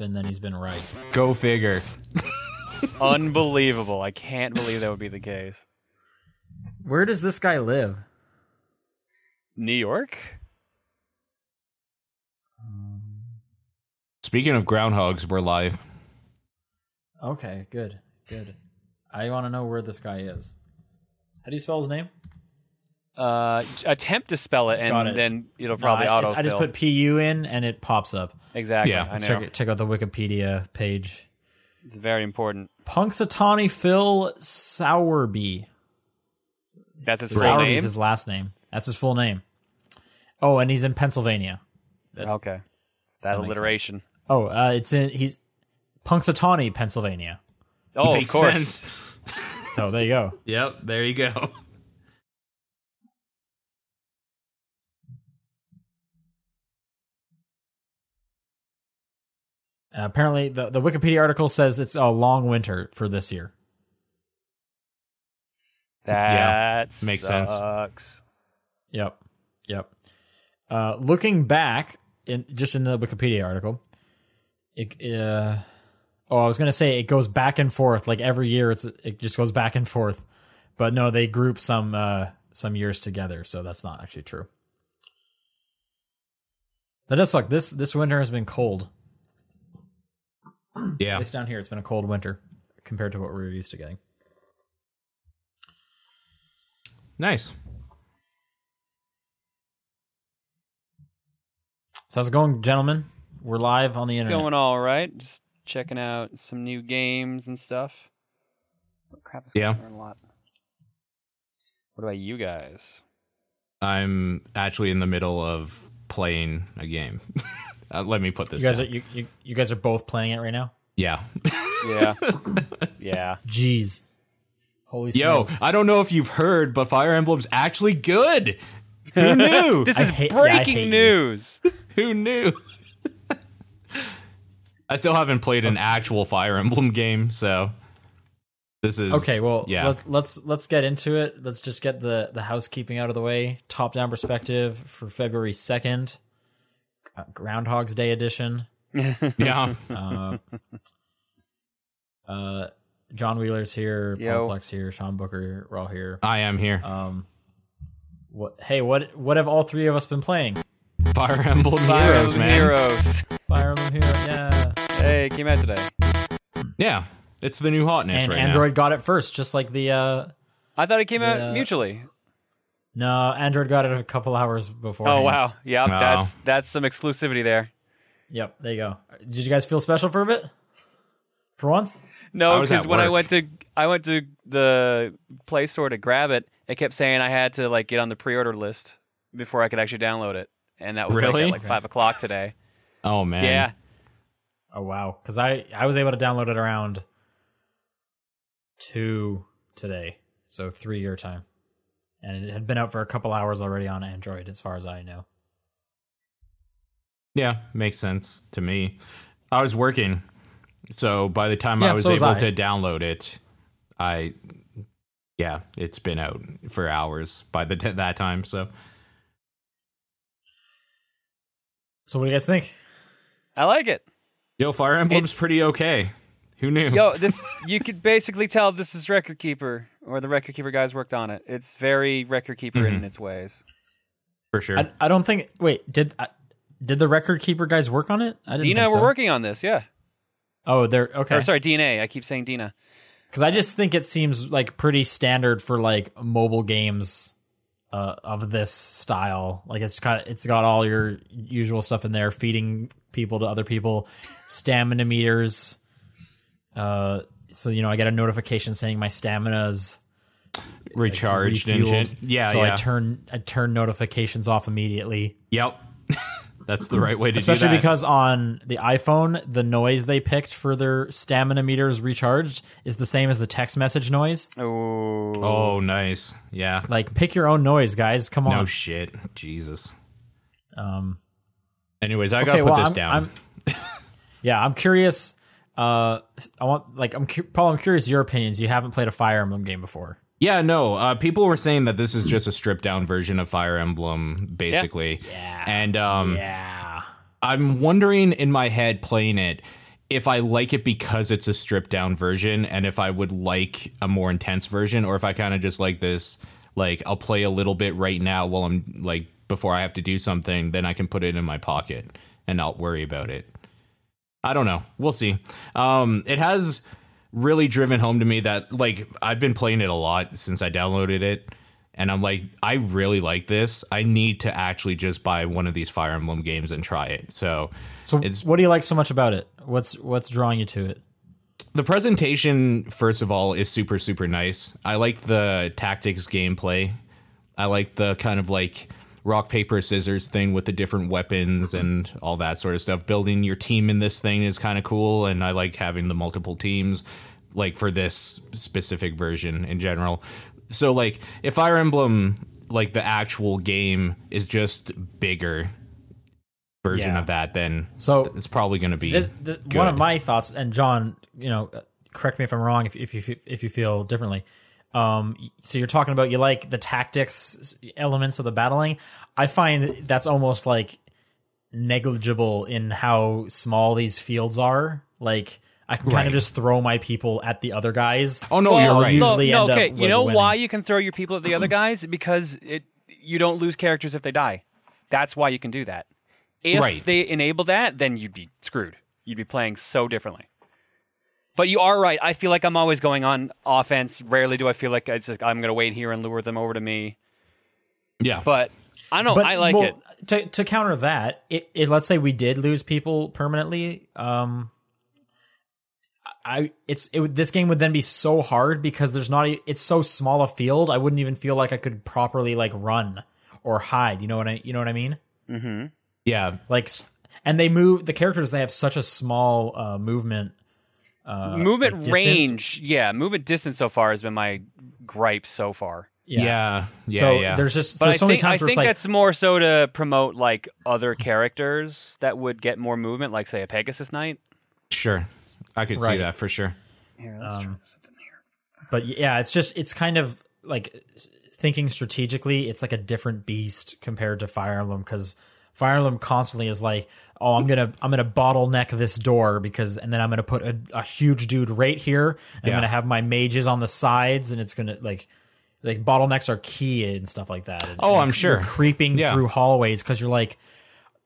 often than he's been right. Go figure. Unbelievable. I can't believe that would be the case. Where does this guy live? New York? Um, speaking of groundhogs, we're live. Okay, good, good. I want to know where this guy is. How do you spell his name? Uh, attempt to spell it, and it. then it'll probably No, I, auto. I just put PU in and it pops up. exactly. Yeah. Let's know. check, check out the Wikipedia page. It's very important. Punxsutawney Phil Sowerby. That's his full Sowerby's name. his last name. That's his full name. Oh, and he's in Pennsylvania. Okay, it's that, makes alliteration. Oh, uh, it's in he's Punxsutawney, Pennsylvania. Oh, Makes of course. sense. So there you go. Yep, there you go. Uh, apparently, the, the Wikipedia article says it's a long winter for this year. That makes sense. Yep, yep. Uh, looking back, in just in the Wikipedia article, it, uh, oh, I was gonna say it goes back and forth. Like every year, it's it just goes back and forth. But no, they group some uh, some years together, so that's not actually true. That does suck. This this winter has been cold. At Yeah. least down here, it's been a cold winter compared to what we're used to getting. Nice. So how's it going, gentlemen? We're live on the internet. It's internet. going all right. Just checking out some new games and stuff. Oh, crap, is Yeah. going a lot. What about you guys? I'm actually in the middle of playing a game. uh, let me put this You guys are you, you, you guys are both playing it right now. yeah. Yeah, yeah. Jeez, holy Yo, smokes! I don't know if you've heard, but Fire Emblem's actually good. Who knew? This I is hate- breaking hate you. news. Who knew? I still haven't played an actual Fire Emblem game, so this is Okay, well, yeah. let's let's let's get into it. Let's just get the the housekeeping out of the way. Top down perspective for February second, uh, Groundhog's Day edition. yeah. Uh, uh, John Wheeler's here, Yo. Paul Flex here, Sean Booker, we're all here. I am here. Um, what? Hey, what what have all three of us been playing? Fire Emblem Fire Heroes, Emblem man. Heroes. Fire Emblem Hero, yeah. Hey, it came out today. Yeah, it's the new hotness And right Android got it first, just like the uh, I thought it came Yeah. out mutually. No, Android got it a couple hours before. Oh wow, yeah, that's that's some exclusivity there. Yep, there you go. Did you guys feel special for a bit? For once? No, because at when I went to I went to the Play Store to grab it, it kept saying I had to like get on the pre-order list before I could actually download it, and that was like, Really? at like five o'clock today. Oh man. Yeah, Oh wow, because I I was able to download it around two today, so three your time, and it had been out for a couple hours already on Android, as far as I know. Yeah, makes sense to me. I was working, so by the time Yeah, I was so was able I. to download it, I yeah, it's been out for hours by the t- that time. So So what do you guys think? I like it. yo, Fire Emblem's It's- pretty okay. Who knew? Yo, this you could basically tell this is Record Keeper or the Record Keeper guys worked on it. It's very Record Keeper in its ways. for sure. I, I don't think. Wait, did I, did the record keeper guys work on it? I didn't Dina, think we're so. working on this, yeah. Oh, they're okay. Or sorry, DeNA. I keep saying Dina. Because I just think it seems like pretty standard for like mobile games uh, of this style. Like it's got it's got all your usual stuff in there, feeding people to other people, stamina meters. Uh, so you know, I get a notification saying my stamina's Recharged and refueled. shit. Yeah, so yeah. I turn I turn notifications off immediately. yep. That's the right way to Especially do that. Especially because on the iPhone, the noise they picked for their stamina meters recharged is the same as the text message noise. Oh, oh, nice. Yeah. Like, pick your own noise, guys. Come on. No shit. Jesus. um, Anyways, I okay, gotta put well, this I'm, down. I'm- yeah, I'm curious. Uh, I want like I'm cu- Paul. I'm curious your opinions. You haven't played a Fire Emblem game before. Yeah, no. Uh, people were saying that this is just a stripped down version of Fire Emblem, basically. Yeah. And um, Yeah. I'm wondering in my head playing it if I like it because it's a stripped down version, and if I would like a more intense version, or if I kind of just like this, like I'll play a little bit right now while I'm like before I have to do something, then I can put it in my pocket and not worry about it. I don't know. We'll see. Um, it has really driven home to me that like I've been playing it a lot since I downloaded it, and I'm like, I really like this. I need to actually just buy one of these Fire Emblem games and try it. So, So it's what do you like so much about it? What's what's drawing you to it? the presentation first of all is super super nice. I like the tactics gameplay. I like the kind of like rock paper scissors thing with the different weapons and all that sort of stuff. Building your team in this thing is kind of cool, and I like having the multiple teams, like for this specific version in general. So like if Fire Emblem, like the actual game, is just bigger version Yeah. of that, then So it's probably going to be this, this, one of my thoughts, and John, you know, correct me if I'm wrong if if you if you feel differently. Um, so you're talking about you like the tactics elements of the battling. I find that's almost like negligible in how small these fields are. Like I can kind of just throw my people at the other guys. Oh no, Well, you're right. usually no, end up okay. with you know winning. why you can throw your people at the other guys? Because it you don't lose characters if they die. That's why you can do that. If Right. they enable that, then you'd be screwed. You'd be playing so differently. But you are right. I feel like I'm always going on offense. Rarely do I feel like it's just, I'm going to wait here and lure them over to me. yeah, But I don't. I like well, it. To to counter that, it, it let's say we did lose people permanently. Um, I it's it would this game would then be so hard because there's not a, it's so small a field. I wouldn't even feel like I could properly like run or hide. You know what I you know what I mean? Mm-hmm. yeah. Like, and they move the characters. They have such a small uh, movement. Uh, movement like, range, yeah. Movement distance so far has been my gripe so far. Yeah. Yeah. Yeah. so yeah. there's just But there's I so think, many I times where it's think like that's more so to promote like other characters that would get more movement, like say a Pegasus Knight. sure. I could see that for sure. Here, let's Um, try something here. but yeah, it's just it's kind of like thinking strategically. It's like a different beast compared to Fire Emblem because Fire Emblem constantly is like, oh, I'm gonna I'm gonna bottleneck this door because, and then I'm gonna put a, a huge dude right here. And Yeah. I'm gonna have my mages on the sides, and it's gonna like like bottlenecks are key and stuff like that. And- Oh, I'm sure. creeping Yeah. through hallways because you're like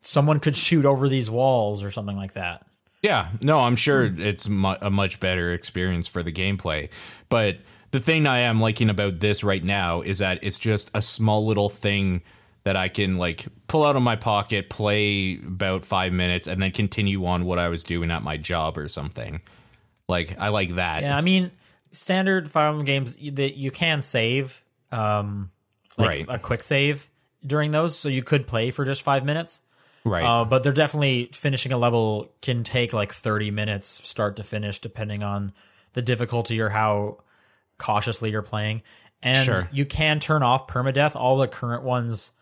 someone could shoot over these walls or something like that. Yeah, no, I'm sure it's mu- a much better experience for the gameplay. But the thing I am liking about this right now is that it's just a small little thing that I can like pull out of my pocket, play about five minutes, and then continue on what I was doing at my job or something. Like I like that. Yeah, I mean, standard Fire Emblem games that you can save, um, like Right. a quick save during those, so you could play for just five minutes. Right. Uh, but they're definitely finishing a level can take like thirty minutes start to finish, depending on the difficulty or how cautiously you're playing. And Sure. you can turn off permadeath. All the current ones,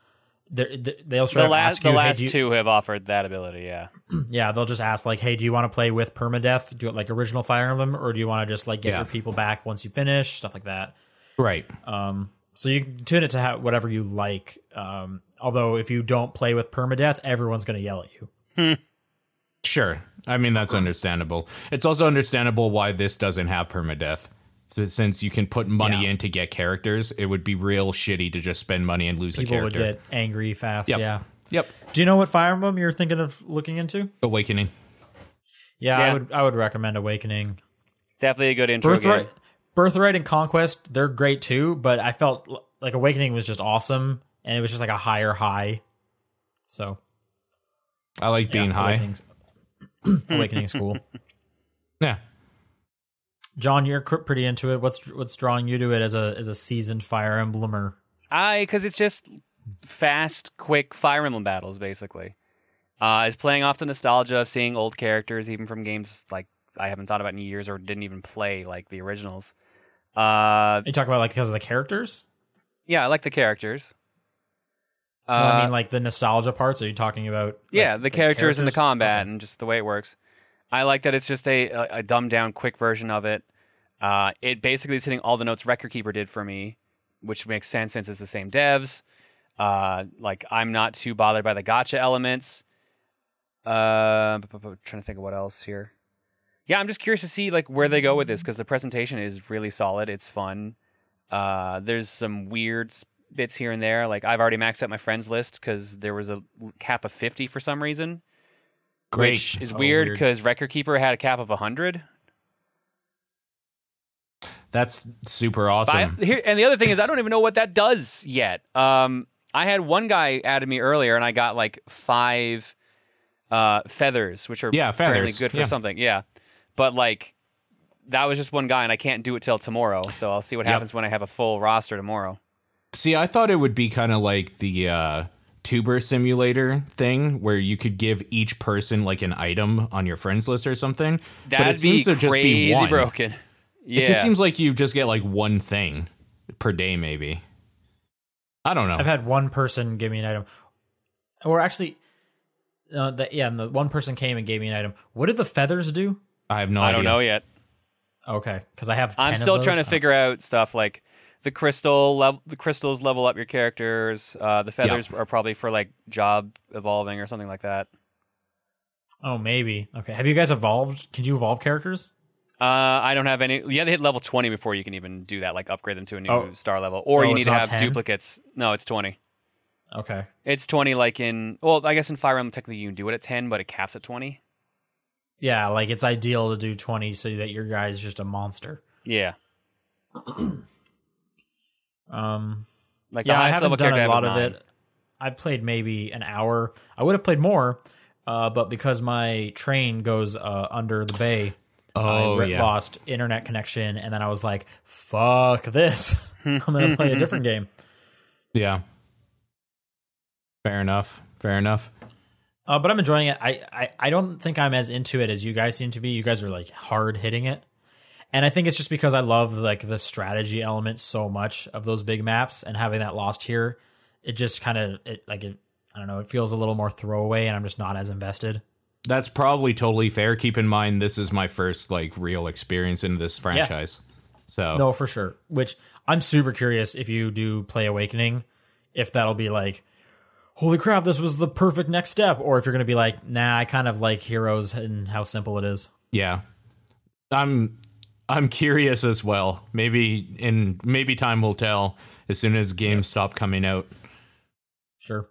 they're- they'll straight The up last, ask the you, hey, last do you- two have offered that ability. Yeah. yeah, they'll just ask like, "Hey, do you want to play with permadeath? Do it like original Fire Emblem, or do you want to just like get Yeah. your people back once you finish stuff like that?" right. Um, so you can tune it to ha- whatever you like. Um, although if you don't play with permadeath, everyone's going to yell at you. Sure. I mean, that's understandable. It's also understandable why this doesn't have permadeath. So since you can put money Yeah. in to get characters, it would be real shitty to just spend money and lose People a would get angry fast. Yep. Yeah. Yep. Do you know what Fire Emblem you're thinking of looking into? Awakening. Yeah, I would. I would recommend Awakening. It's definitely a good intro Birthright, game. Birthright, and Conquest they're great too, but I felt like Awakening was just awesome, and it was just like a higher high. So I like being yeah, high. Awakening's, Awakening's cool. Yeah. John, you're pretty into it. What's what's drawing you to it as a as a seasoned Fire Emblemer? I because it's just fast, quick Fire Emblem battles, basically. Uh, it's playing off the nostalgia of seeing old characters, even from games like I haven't thought about in years or didn't even play, like the originals. Uh, You talk about like because of the characters. yeah, I like the characters. Uh, No, I mean like the nostalgia parts. Are you talking about? like, yeah, the, characters, and the combat Okay. and just the way it works. I like that it's just a, a, dumbed down, quick version of it. Uh, it basically is hitting all the notes Record Keeper did for me, which makes sense since it's the same devs. Uh, like I'm not too bothered by the gotcha elements. Uh, trying to think of what else here. Yeah, I'm just curious to see like where they go with this because the presentation is really solid. It's fun. Uh, there's some weird bits here and there. Like I've already maxed out my friends list because there was a cap of 50 for some reason, Great. which is Oh, weird because Record Keeper had a cap of 100. That's super But I- awesome. here, and the other thing is, I don't even know what that does yet. Um, I had one guy added me earlier, and I got like five uh, feathers, which are Yeah, feathers, good for yeah. something. Yeah, but like that was just one guy, and I can't do it till tomorrow. So I'll see what Yep. happens when I have a full roster tomorrow. See, I thought it would be kind of like the uh, tuber simulator thing where you could give each person like an item on your friends list or something. That'd but it seems to just be one. broken. Yeah, It just seems like you just get like one thing per day, maybe. I don't know. I've had one person give me an item, or actually, uh, the, yeah, and the one person came and gave me an item. What did the feathers do? I have no I idea. don't know yet. Okay, because I have. 10 I'm of still those. trying to Oh, figure out stuff like the crystal level. The crystals level up your characters. Uh, the feathers are probably for like job evolving or something like that. Oh, maybe. Okay, have you guys evolved? Can you evolve characters? Uh, I don't have any. Yeah, they hit level 20 before you can even do that, like upgrade them to a new Oh. star level. Or Oh, you need to have 10? duplicates. No, it's 20. Okay. It's 20 like in. Well, I guess in Fire Emblem, technically you can do it at 10, but it caps at 20. Yeah, like it's ideal to do twenty so that your guy's just a monster. Yeah. Um, Like yeah, the I highest haven't level done character I a have lot of nine. it. I've played maybe an hour. I would have played more, uh, but because my train goes uh, under the bay, Oh, I yeah. lost internet connection, and then I was like, "Fuck this! I'm gonna play a different game." Yeah. Fair enough. Fair enough. Uh, but I'm enjoying it. I, I I don't think I'm as into it as you guys seem to be. You guys are like hard hitting it, and I think it's just because I love like the strategy element so much of those big maps, and having that lost here, it just kind of it like it. I don't know. It feels a little more throwaway, and I'm just not as invested. That's probably totally fair. Keep in mind, this is my first like real experience in this franchise. So No, for sure. Which I'm super curious if you do play Awakening, if that'll be like, holy crap, this was the perfect next step, or if you're gonna be like, nah, I kind of like Heroes and how simple it is. yeah, I'm I'm curious as well. Maybe in maybe time will tell as soon as games stop coming out. Sure.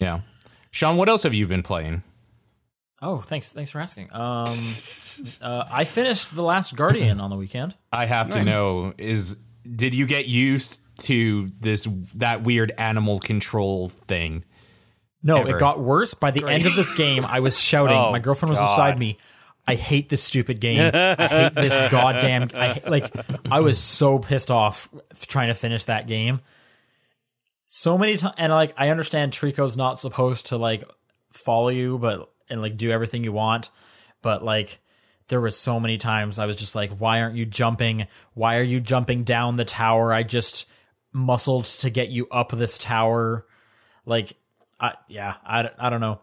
Yeah, Sean, what else have you been playing? Oh, thanks. Thanks for asking. Um, uh, I finished The Last Guardian on the weekend. I have to know is did you get used to this that weird animal control thing? No, Ever. it got worse. By the end of this game, I was shouting. Oh, My girlfriend was God. beside me. I hate this stupid game. I hate this goddamn. I like I was so pissed off trying to finish that game. So many times, and like I understand Trico's not supposed to like follow you, but and like do everything you want, but like there was so many times I was just like, why aren't you jumping? Why are you jumping down the tower? I just muscled to get you up this tower. Like, I, yeah, I, I don't know.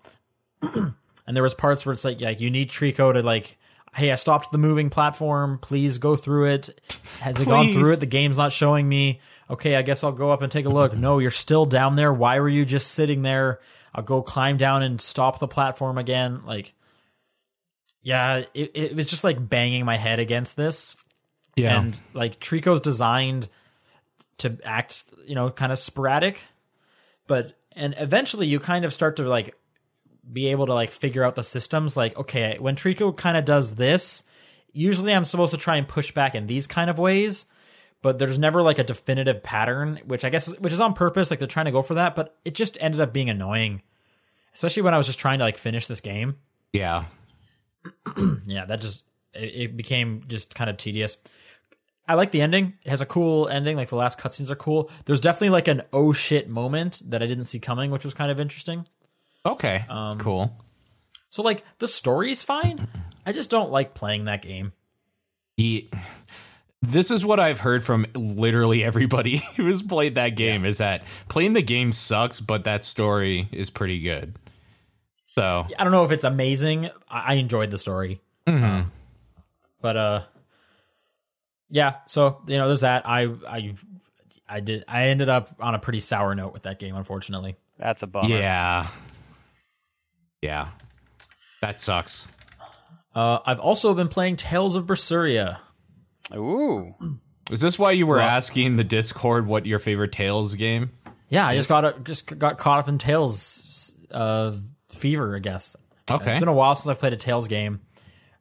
and there was parts where it's like, yeah, you need Trico to like, hey, I stopped the moving platform. Please go through it. Has it gone through it? The game's not showing me. Okay, I guess I'll go up and take a look. No, you're still down there. Why were you just sitting there? I'll go climb down and stop the platform again. Like, yeah, it, it was just like banging my head against this. Yeah, And like Trico's designed to act, you know, kind of sporadic, but and eventually you kind of start to like be able to like figure out the systems. Like, okay, when Trico kind of does this, usually I'm supposed to try and push back in these kind of ways, but there's never like a definitive pattern, which I guess which is on purpose. Like they're trying to go for that, but it just ended up being annoying, especially when I was just trying to like finish this game yeah. yeah, that just it, it became just kind of tedious. I like the ending. It has a cool ending. Like the last cutscenes are cool. There's definitely like an oh shit moment that I didn't see coming, which was kind of interesting. Okay, Um, cool. So like the story's fine. I just don't like playing that game. He, this is what I've heard from literally everybody who has played that game is that playing the game sucks, but that story is pretty good. So I don't know if it's amazing. I, I enjoyed the story, mhm. but uh, yeah, so you know, there's that. I I I did. I ended up on a pretty sour note with that game, unfortunately. That's a bummer. Yeah. Yeah. That sucks. Uh, I've also been playing Tales of Berseria. Ooh. Is this why you were asking the Discord what your favorite Tales game? Yeah, I just got a, just got caught up in Tales uh, fever, I guess. Okay. It's been a while since I've played a Tales game.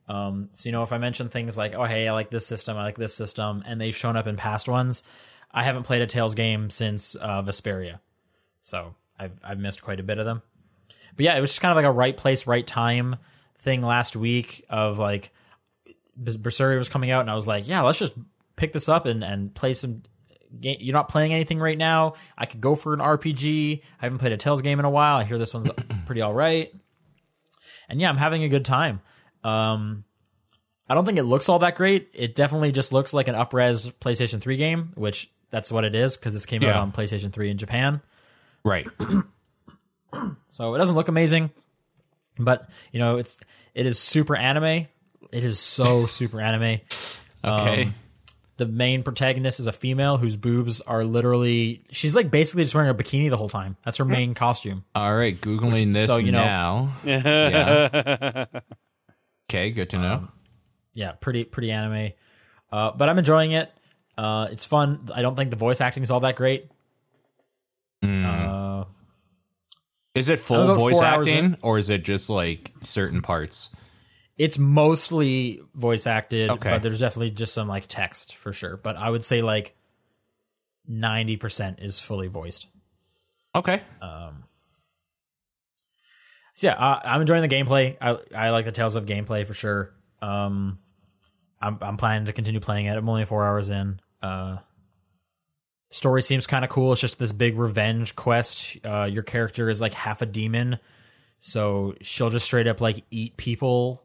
Um, so you know, if I mention things like, "Oh, hey, I like this system, I like this system," and they've shown up in past ones, I haven't played a Tales game since uh, Vesperia, so I've I've missed quite a bit of them. But yeah, it was just kind of like a right place, right time thing last week of like Berseria was coming out, and I was like, yeah, let's just pick this up and and play some. Game. You're not playing anything right now. I could go for an RPG. I haven't played a Tales game in a while. I hear this one's pretty all right. And yeah, I'm having a good time. Um, I don't think it looks all that great. It definitely just looks like an upres PlayStation 3 game, which that's what it is because this came out on PlayStation 3 in Japan. Right. So it doesn't look amazing, but you know, it's it is super anime. It is so super anime. Okay. Um, the main protagonist is a female whose boobs are literally she's like basically just wearing a bikini the whole time. That's her main costume. All right. Googling this so, you know- now. yeah. Okay. Good to know. Yeah, pretty pretty anime. Uh, but I'm enjoying it. Uh, it's fun. I don't think the voice acting is all that great. Uh, is it full voice acting or is it just like certain parts? it's mostly voice acted, Okay. but there's definitely just some like text for sure. But I would say like ninety percent is fully voiced. Okay. So yeah, uh, I'm enjoying the gameplay. I I like the Tales of gameplay for sure. Um, I'm I'm planning to continue playing it. I'm only four hours in. Uh, story seems kind of cool. It's just this big revenge quest. Uh, your character is like half a demon, so she'll just straight up like eat people.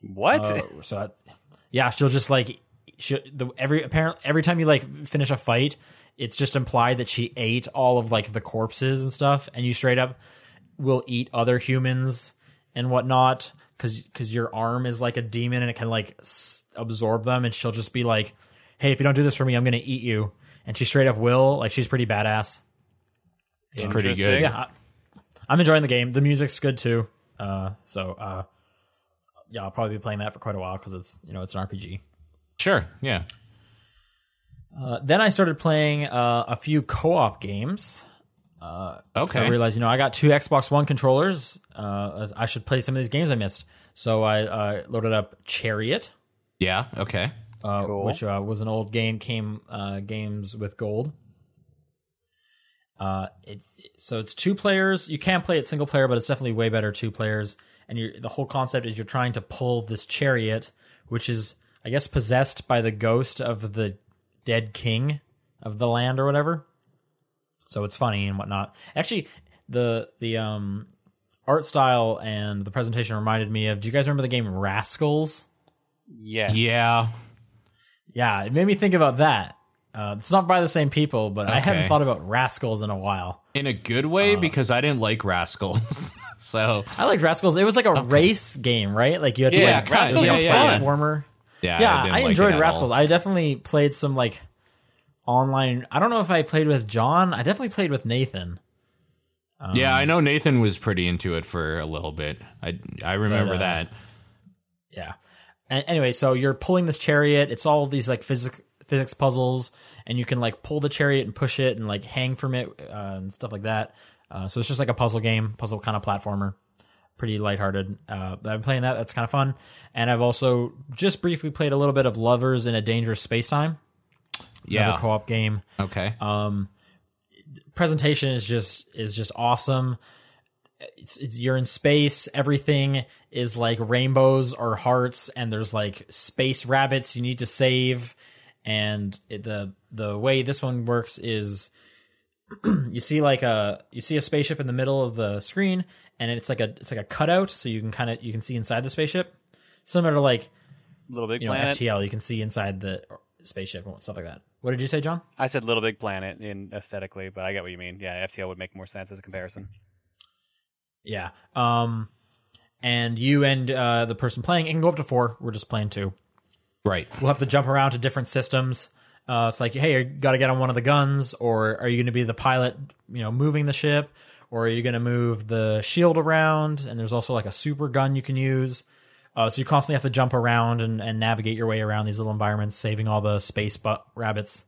What? Uh, so I, yeah, she'll just like she the every apparent every time you like finish a fight, it's just implied that she ate all of like the corpses and stuff, and you straight up will eat other humans and whatnot because because your arm is like a demon and it can like s- absorb them, and she'll just be like, "Hey, if you don't do this for me, I'm gonna eat you," and she straight up will. Like she's pretty badass. It's pretty good. Yeah, I, I'm enjoying the game. The music's good too. Uh, so uh, yeah, I'll probably be playing that for quite a while because it's you know it's an RPG. Sure. Yeah. Uh, then I started playing uh, a few co-op games. Okay. I realized, you know, I got two Xbox One controllers. Uh, I should play some of these games I missed. So I uh, loaded up Chariot, yeah. Okay. Uh, Cool. which uh, was an old game. Came uh, games with gold. Uh, it, so it's two players. You can play it single player, but it's definitely way better two players. And you're, the whole concept is you're trying to pull this chariot, which is, I guess, possessed by the ghost of the dead king of the land or whatever. So it's funny and whatnot. Actually, the the um art style and the presentation reminded me of. Do you guys remember the game Rascals? yes. Yeah. Yeah, it made me think about that. Uh, it's not by the same people, but I haven't Okay. thought about Rascals in a while. In a good way Uh, because I didn't like Rascals. so I liked Rascals. It was like a race game, right? Like you had to Yeah, like kinda, it was yeah, a yeah. platformer. yeah, Yeah, didn't I, like enjoyed at Rascals. all. I definitely played some like online. I don't know if I played with John. I definitely played with Nathan. yeah, Um, I know Nathan was pretty into it for a little bit. I I remember uh, that. Yeah. And anyway, so you're pulling this chariot. It's all these like physics physics puzzles, and you can like pull the chariot and push it and like hang from it uh, and stuff like that. Uh, so it's just like a puzzle game, puzzle kind of platformer. Pretty lighthearted. Uh, but I'm playing that. That's kind of fun. And I've also just briefly played a little bit of Lovers in a Dangerous Space Time. Yeah. Another co-op game. Okay. Um, presentation is just is just awesome. It's, it's you're in space. Everything is like rainbows or hearts, and there's like space rabbits you need to save. And it, the the way this one works is you see like a you see a spaceship in the middle of the screen, and it's like a it's like a cutout, so you can kind of you can see inside the spaceship, similar to like Little Big you know Planet. FTL. You can see inside the spaceship and stuff like that. What did you say, John? I said Little Big Planet in aesthetically, but I get what you mean. Yeah, FTL would make more sense as a comparison. Yeah. Um, and you and uh, the person playing, it can go up to four. We're just playing two. Right. we'll have to jump around to different systems. Uh, it's like, hey, you got to get on one of the guns, or are you going to be the pilot, you know, moving the ship, or are you going to move the shield around? And there's also like a super gun you can use. Uh, so you constantly have to jump around and, and navigate your way around these little environments, saving all the space but rabbits,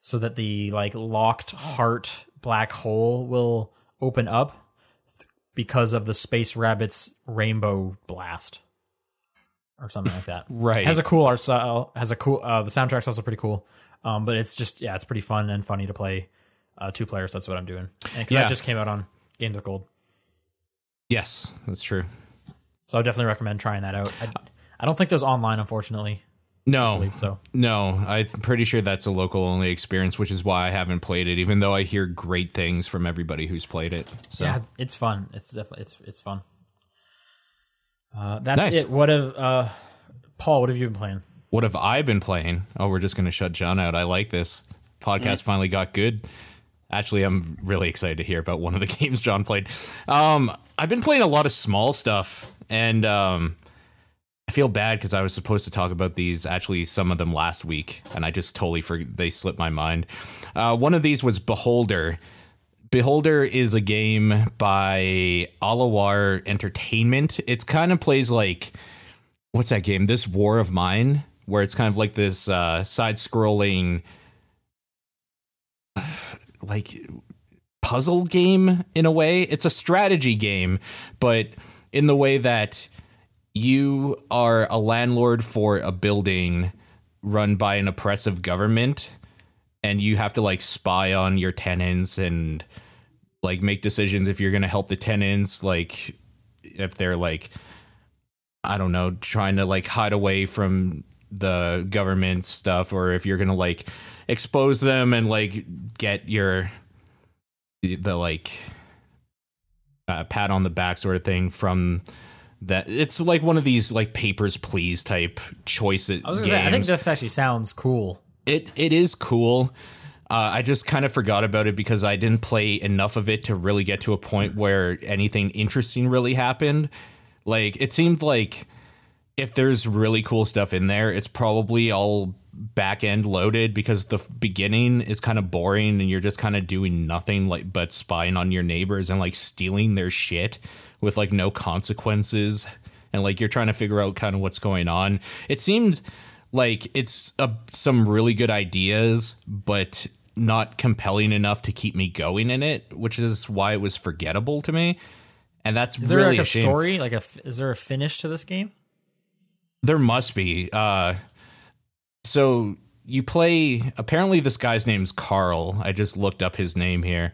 so that the like locked heart black hole will open up because of the space rabbits rainbow blast or something like that. Right. Has a cool art style. Has a cool. Uh, the soundtrack's also pretty cool. Um, but it's just yeah, it's pretty fun and funny to play uh, two players. That's what I'm doing. And Yeah. that just came out on Games of Gold, Yes, that's true. so I definitely recommend trying that out. I, I don't think there's online, unfortunately. I No, believe so. no, I'm pretty sure that's a local only experience, which is why I haven't played it, even though I hear great things from everybody who's played it. So Yeah, it's- it's fun. It's definitely it's it's fun. Uh, that's Nice. it. What have uh, Paul? What have you been playing? what have I been playing? Oh, we're just gonna shut John out. I like this podcast. Finally got good. Actually, I'm really excited to hear about one of the games John played. Um, I've been playing a lot of small stuff, and um, I feel bad because I was supposed to talk about these. Actually, some of them last week, and I just totally for they slipped my mind. Uh, one of these was Beholder. Beholder is a game by Alawar Entertainment. It's kind of plays like what's that game? This War of Mine, where it's kind of like this uh, side-scrolling, like puzzle game in a way. It's a strategy game, but in the way that you are a landlord for a building run by an oppressive government and you have to like spy on your tenants and like make decisions if you're going to help the tenants like if they're like I don't know, trying to like hide away from the government stuff, or if you're gonna like expose them and like get your the like uh, pat on the back sort of thing from that. It's like one of these like papers please type choices. I say, I think this actually sounds cool. It it is cool. Uh, I just kind of forgot about it because I didn't play enough of it to really get to a point where anything interesting really happened. Like it seemed like if there's really cool stuff in there, it's probably all back end loaded because the beginning is kind of boring and you're just kind of doing nothing like but spying on your neighbors and like stealing their shit with like no consequences and like you're trying to figure out kind of what's going on. It seemed like it's a, some really good ideas but not compelling enough to keep me going in it, which is why it was forgettable to me. And that's Is there really like a, a story? Like a is there a finish to this game? There must be. Uh, so you play. Apparently, this guy's name's Carl. I just looked up his name here,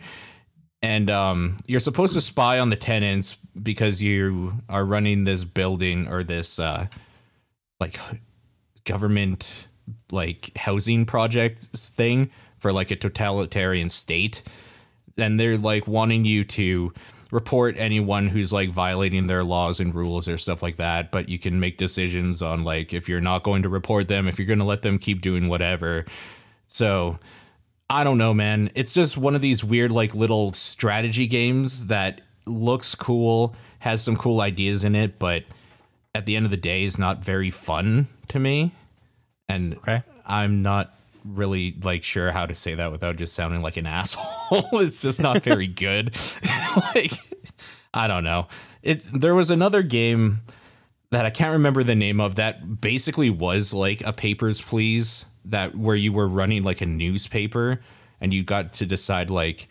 and um, you're supposed to spy on the tenants because you are running this building or this uh, like government like housing project thing for like a totalitarian state and they're like wanting you to report anyone who's like violating their laws and rules or stuff like that but you can make decisions on like if you're not going to report them if you're going to let them keep doing whatever. So i don't know man. It's just one of these weird like little strategy games that looks cool has some cool ideas in it but at the end of the day is not very fun to me. And Okay. I'm not really like sure how to say that without just sounding like an asshole. it's just not very good. like I don't know. It's there was another game that I can't remember the name of that basically was like a papers please that where you were running like a newspaper and you got to decide like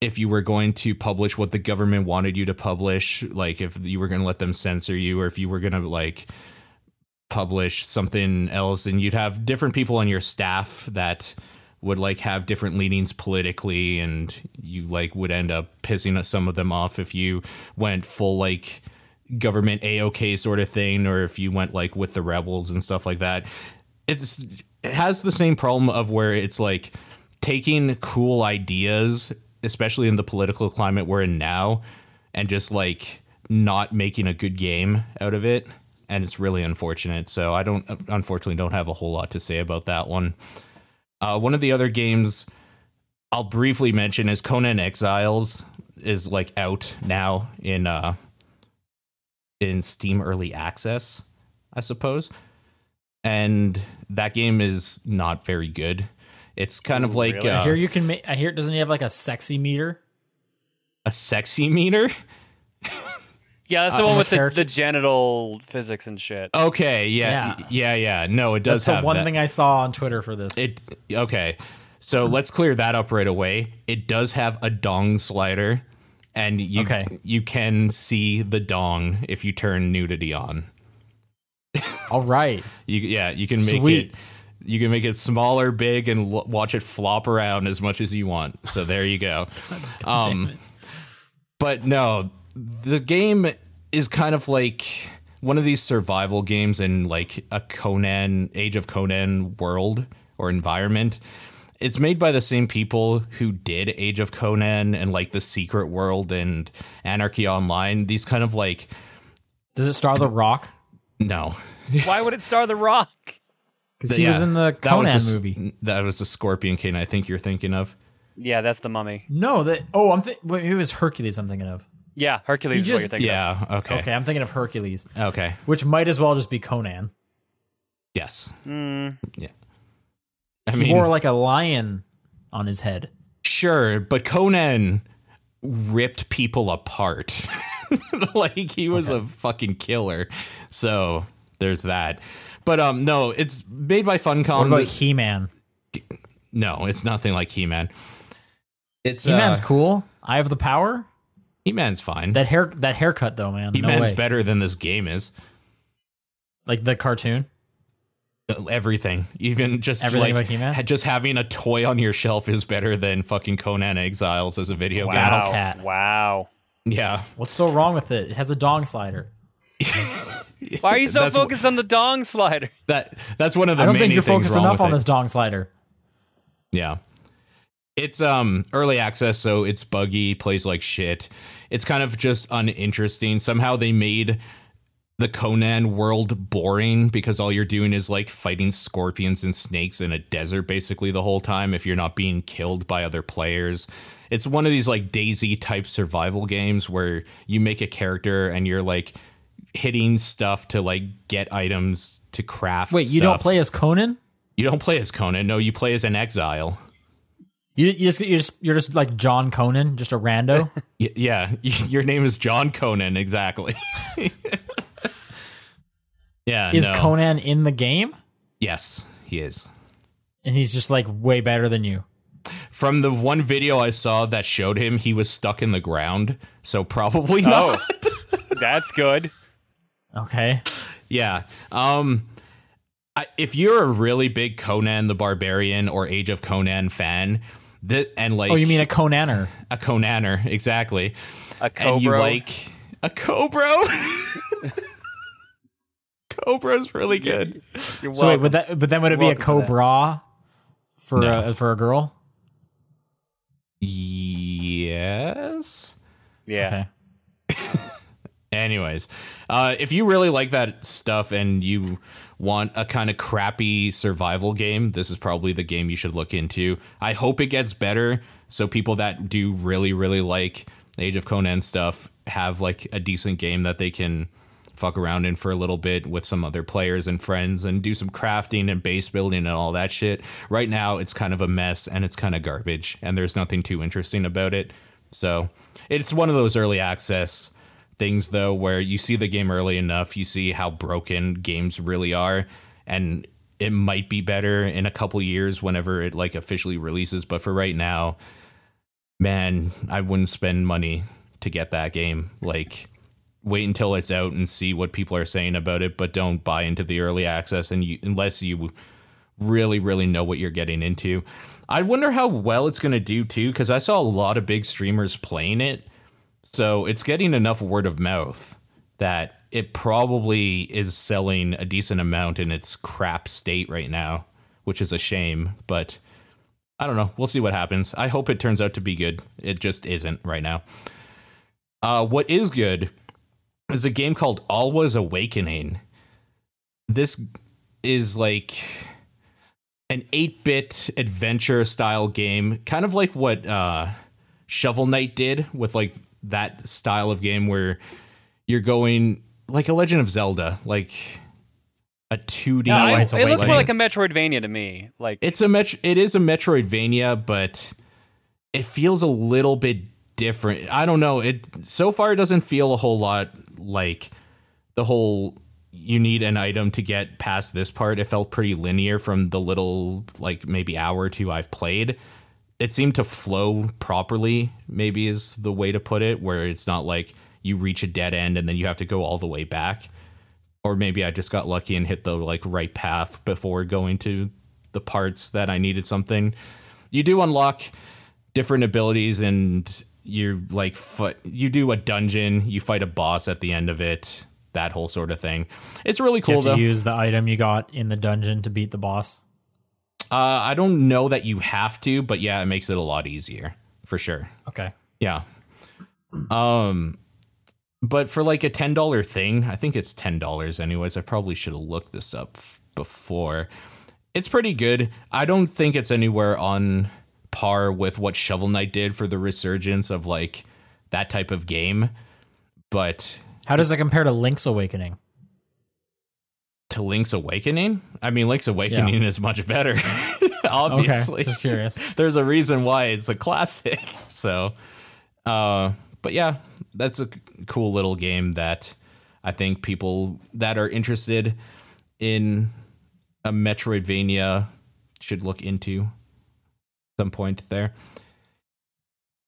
if you were going to publish what the government wanted you to publish, like if you were going to let them censor you or if you were going to like publish something else and you'd have different people on your staff that would like have different leanings politically and you like would end up pissing some of them off if you went full like government AOK sort of thing or if you went like with the rebels and stuff like that. It's it has the same problem of where it's like taking cool ideas especially in the political climate we're in now and just like not making a good game out of it and it's really unfortunate so i don't unfortunately don't have a whole lot to say about that one uh, one of the other games i'll briefly mention is conan exiles is like out now in uh in steam early access i suppose and that game is not very good. It's kind of like really? I uh, hear you can make. I hear it doesn't he have like a sexy meter? a sexy meter. Yeah, that's the Uh, one with the, the genital physics and shit. Okay, yeah, Yeah. yeah, yeah. No, it does That's the have one that. thing I saw on Twitter for this. It okay. So let's clear that up right away. It does have a dong slider, and you Okay. you can see the dong if you turn nudity on. All right. You yeah, you can make Sweet. it. You can make it smaller, big, and l- watch it flop around as much as you want. So there you go. Um, but no, the game is kind of like one of these survival games in like a Conan, Age of Conan world or environment. It's made by the same people who did Age of Conan and like the Secret World and Anarchy Online. These kind of like Does it star The Rock? no, Why would it star The Rock? Because he was in the Conan was a, movie. That was the Scorpion King. I think you're thinking of. Yeah, that's the mummy. No, that. Oh, I'm. Th- wait, it was Hercules. I'm thinking of. Yeah, Hercules He is what you're thinking of. Yeah. Okay. Okay, I'm thinking of Hercules, Okay. which might as well just be Conan. Yes. Mm, Yeah. I He mean, wore like a lion on his head. sure, but Conan ripped people apart. like he was a fucking killer. So there's that. But um, no, it's made by Funcom. What about He Man? no, it's nothing like He-Man. It's He Man's uh, cool. I have the power. He-Man's fine. That hair, that haircut though, man. No He-Man's way. better than this game is. Like the cartoon. Uh, everything, even just Everything like about He-Man? just having a toy on your shelf is better than fucking Conan Exiles as a video Wow. game. wow. cat. Wow. Yeah, What's so wrong with it? It has a dong slider. Why are you so That's wh- focused on the dong slider? that that's one of the I don't main think you're focused enough on it. this dong slider. Yeah. It's um early access, so it's buggy, plays like shit. It's kind of just uninteresting. Somehow they made the Conan world boring because all you're doing is like fighting scorpions and snakes in a desert basically the whole time if you're not being killed by other players. It's one of these like DayZ type survival games where you make a character and you're like hitting stuff to like get items to craft. Wait, you don't play as Conan? You don't play as Conan. No, you play as an exile. You, you just you just you're just like John Conan, just a rando. Yeah, your name is John Conan, exactly. yeah, Is no. Conan in the game? Yes, he is. And he's just like way better than you. From the one video I saw that showed him, he was stuck in the ground, so probably not. Oh, that's good. Okay. Yeah. Um I, if you're a really big Conan the Barbarian or Age of Conan fan, that and like Oh, you mean a Conaner? a Conaner, exactly. A and you cobra. like a Cobra. Cobra's really good. You're So wait, welcome. would that but then would it be a Welcome to that. Cobra for No. a, for a girl? Yes. yeah. Okay. Anyways, uh, if you really like that stuff and you want a kind of crappy survival game, this is probably the game you should look into. I hope it gets better so people that do really, really like Age of Conan stuff have like a decent game that they can fuck around in for a little bit with some other players and friends and do some crafting and base building and all that shit. Right now, it's kind of a mess and it's kind of garbage and there's nothing too interesting about it. So it's one of those early access things though where you see the game early enough you see how broken games really are and it might be better in a couple years whenever it like officially releases but for right now man i wouldn't spend money to get that game. Like wait until it's out and see what people are saying about it but don't buy into the early access and you unless you really really know what you're getting into. I wonder how well it's going to do too because i saw a lot of big streamers playing it so it's getting enough word of mouth that it probably is selling a decent amount in its crap state right now, which is a shame. But I don't know. We'll see what happens. I hope it turns out to be good. It just isn't right now. Uh, what is good is a game called Alwa's Awakening. This is like an 8 bit adventure style game, kind of like what uh, Shovel Knight did with like that style of game where you're going like a Legend of Zelda, like a 2D. Yeah, it, it looks more like a Metroidvania to me. Like It's a metro. It is a Metroidvania, but it feels a little bit different. I don't know. It so far it doesn't feel a whole lot like the whole you need an item to get past this part. It felt pretty linear from the little like maybe hour or two I've played. It seemed to flow properly, maybe is the way to put it, where it's not like you reach a dead end and then you have to go all the way back. Or maybe I just got lucky and hit the like right path before going to the parts that I needed something. You do unlock different abilities and you're like you do a dungeon, you fight a boss at the end of it, that whole sort of thing. It's really You cool have to though. use the item you got in the dungeon to beat the boss. Uh, I don't know that you have to, but yeah, it makes it a lot easier for sure. Okay. Yeah. Um but for like a $10 thing, I think it's $10 anyways. I probably should have looked this up f- before. It's pretty good. I don't think it's anywhere on par with what Shovel Knight did for the resurgence of like that type of game, but How does it compare to Link's Awakening? To Link's Awakening, I mean Link's Awakening is much better. Obviously. Okay. Just curious. there's a reason why it's a classic. So, uh, but yeah, that's a c- cool little game that I think people that are interested in a Metroidvania should look into some point there.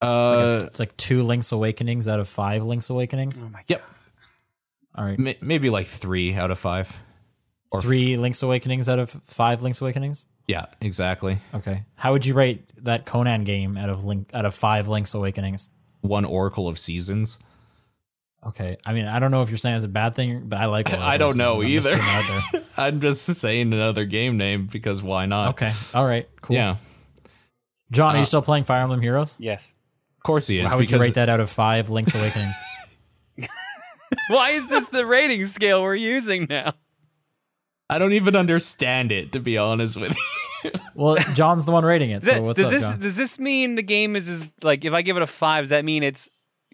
Uh, It's like two Link's Awakenings out of five Link's Awakenings. oh my yep, All right. m- maybe like three out of five. Or Three Link's Awakenings out of five Link's Awakenings. Yeah, exactly. Okay. How would you rate that Conan game out of Link out of five Link's Awakenings? One Oracle of Seasons. Okay. I mean, I don't know if you're saying it's a bad thing, but I like. Oracle I don't know I'm either. putting it out there. I'm just saying another game name because why not? Okay. All right. Cool. Yeah, John, are Uh, you still playing Fire Emblem Heroes? yes. of course he is. How would you rate that out of five Link's Awakenings? Why is this the rating scale we're using now? I don't even understand it to be honest with you. well, John's the one rating it. So Th- what's does up, this John? does this mean the game is as like if I give it a five, does that mean it's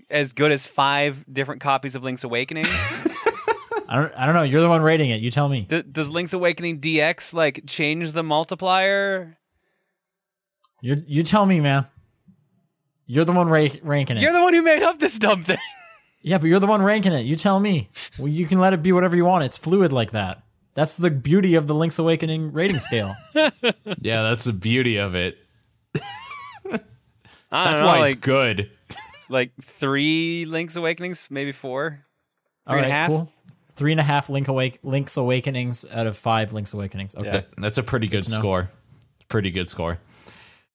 as good as five different copies of Link's Awakening? I don't. I don't know. You're the one rating it. You tell me. D- does Link's Awakening DX like change the multiplier? You you tell me, man. You're the one ra- ranking it. You're the one who made up this dumb thing. yeah, but you're the one ranking it. You tell me. Well, you can let it be whatever you want. It's fluid like that. That's the beauty of the Link's Awakening rating scale. yeah, that's the beauty of it. I That's know, why like, it's good. like three Link's Awakenings, maybe four. All Three right, and a half? cool. Three and a half Link awake Link's Awakenings out of five Link's Awakenings. Okay. Yeah. That's a pretty good to know. score. Pretty good score.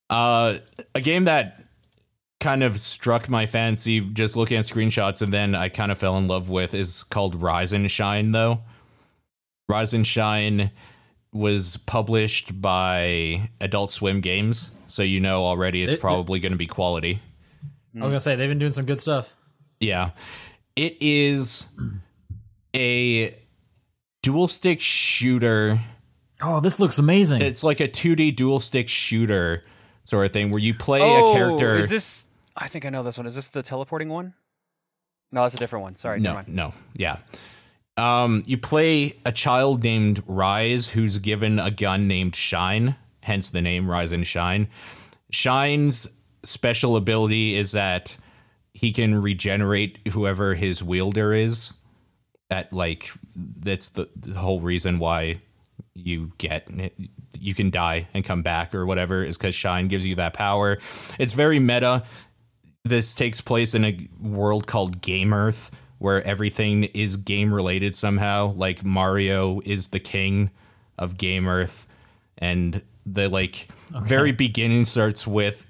Uh, a game that kind of struck my fancy just looking at screenshots and then I kind of fell in love with is called Rise and Shine though. Rise and Shine was published by Adult Swim Games, so you know already it's It- probably going to be quality. I was gonna say they've been doing some good stuff. Yeah. It is a dual stick shooter. Oh, this looks amazing. It's like a 2D dual stick shooter sort of thing where you play oh, a character. Is this? I think I know this one. Is this the teleporting one? No, that's a different one. Sorry, never no, mind. no, yeah. Um, you play a child named Rise who's given a gun named Shine, hence the name Rise and Shine. Shine's special ability is that he can regenerate whoever his wielder is. That like that's the, the whole reason why you get you can die and come back or whatever is because Shine gives you that power. It's very meta this takes place in a world called Game Earth, where everything is game related somehow. Like Mario is the king of Game Earth, and the like very beginning starts with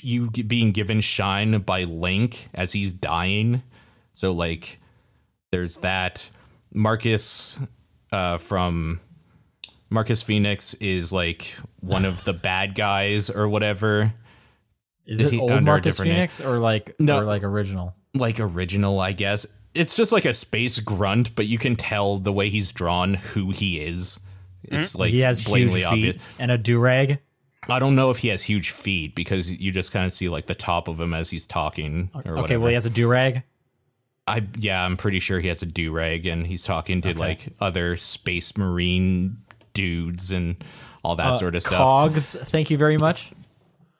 you being given shine by Link as he's dying. So like, there's that. Marcus uh, from Marcus Fenix is like one of the bad guys or whatever. Is it he old Marcus different name? Fenix or like No. or like original? Like original, I guess. It's just like a space grunt, but you can tell the way he's drawn who he is. It's like he has blatantly huge obvious. feet and a do rag. I don't know if he has huge feet because you just kind of see like the top of him as he's talking or Okay, whatever. well he has a do rag. I yeah, I'm pretty sure he has a do rag and he's talking to Okay. like other space marine dudes and all that Uh, sort of stuff. Cogs, thank you very much.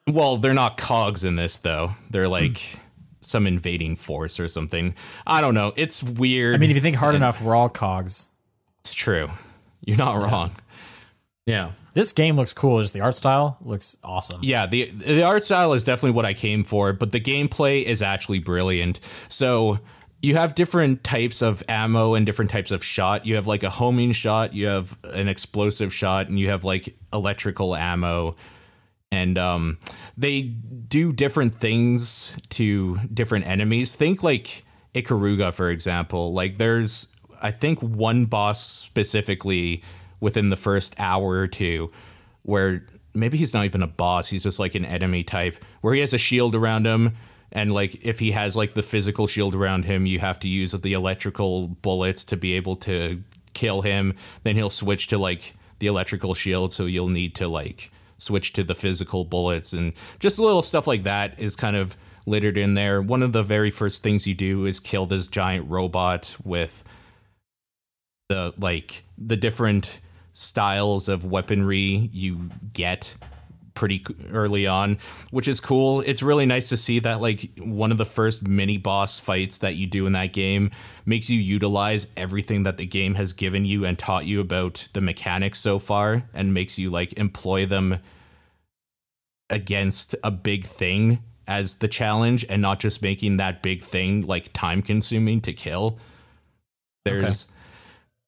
Well, they're not cogs in this though. They're like some invading force or something. I don't know. It's weird. I mean, if you think hard enough, we're all cogs. it's true. You're not wrong. Yeah. This game looks cool. Just the art style looks awesome. Yeah, the the art style is definitely what I came for, but the gameplay is actually brilliant. So you have different types of ammo and different types of shot. You have like a homing shot, you have an explosive shot, and you have like electrical ammo. And um, they do different things to different enemies. Think like Ikaruga, for example. Like there's, I think, one boss specifically within the first hour or two where maybe he's not even a boss he's just like an enemy type where he has a shield around him and like if he has like the physical shield around him you have to use the electrical bullets to be able to kill him then he'll switch to like the electrical shield so you'll need to like switch to the physical bullets and just a little stuff like that is kind of littered in there one of the very first things you do is kill this giant robot with the like the different styles of weaponry you get pretty early on, which is cool. It's really nice to see that like one of the first mini boss fights that you do in that game makes you utilize everything that the game has given you and taught you about the mechanics so far and makes you like employ them against a big thing as the challenge and not just making that big thing like time consuming to kill. There's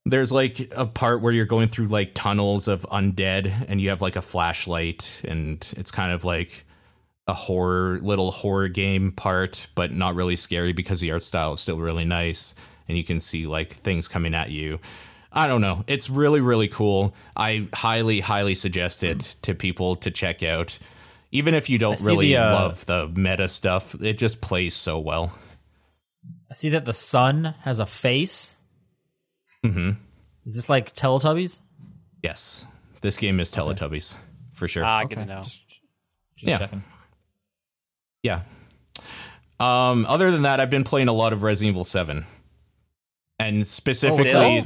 there's like a part where you're going through like tunnels of undead and you have like a flashlight and it's kind of like a horror little horror game part but not really scary because the art style is still really nice and you can see like things coming at you. I don't know. It's really really cool. I highly highly suggest it to people to check out even if you don't really the, uh, love the meta stuff it just plays so well I see that the sun has a face. hmm Is this like Teletubbies? yes this game is teletubbies for sure Ah, good to know. Just, just Yeah. checking. Yeah. Um, other than that, I've been playing a lot of Resident Evil 7. And specifically, Still?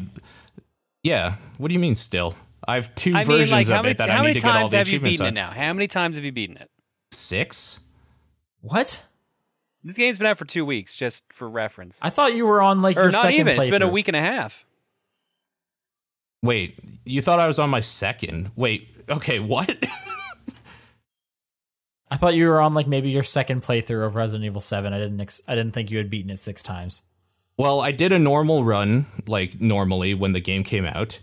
yeah. What do you mean still? I have two I mean, versions like, how of many, it that I need to get all the achievements How many times have you achievements beaten it now? How many times have you beaten it? Six? What? This game's been out for two weeks, just for reference. I thought you were on like or your not second even. It's been a week and a half. Wait, you thought I was on my second? Wait, okay, what? I thought you were on like maybe your second playthrough of Resident Evil Seven. I didn't. Ex- I didn't think you had beaten it six times. well, I did a normal run, like normally when the game came out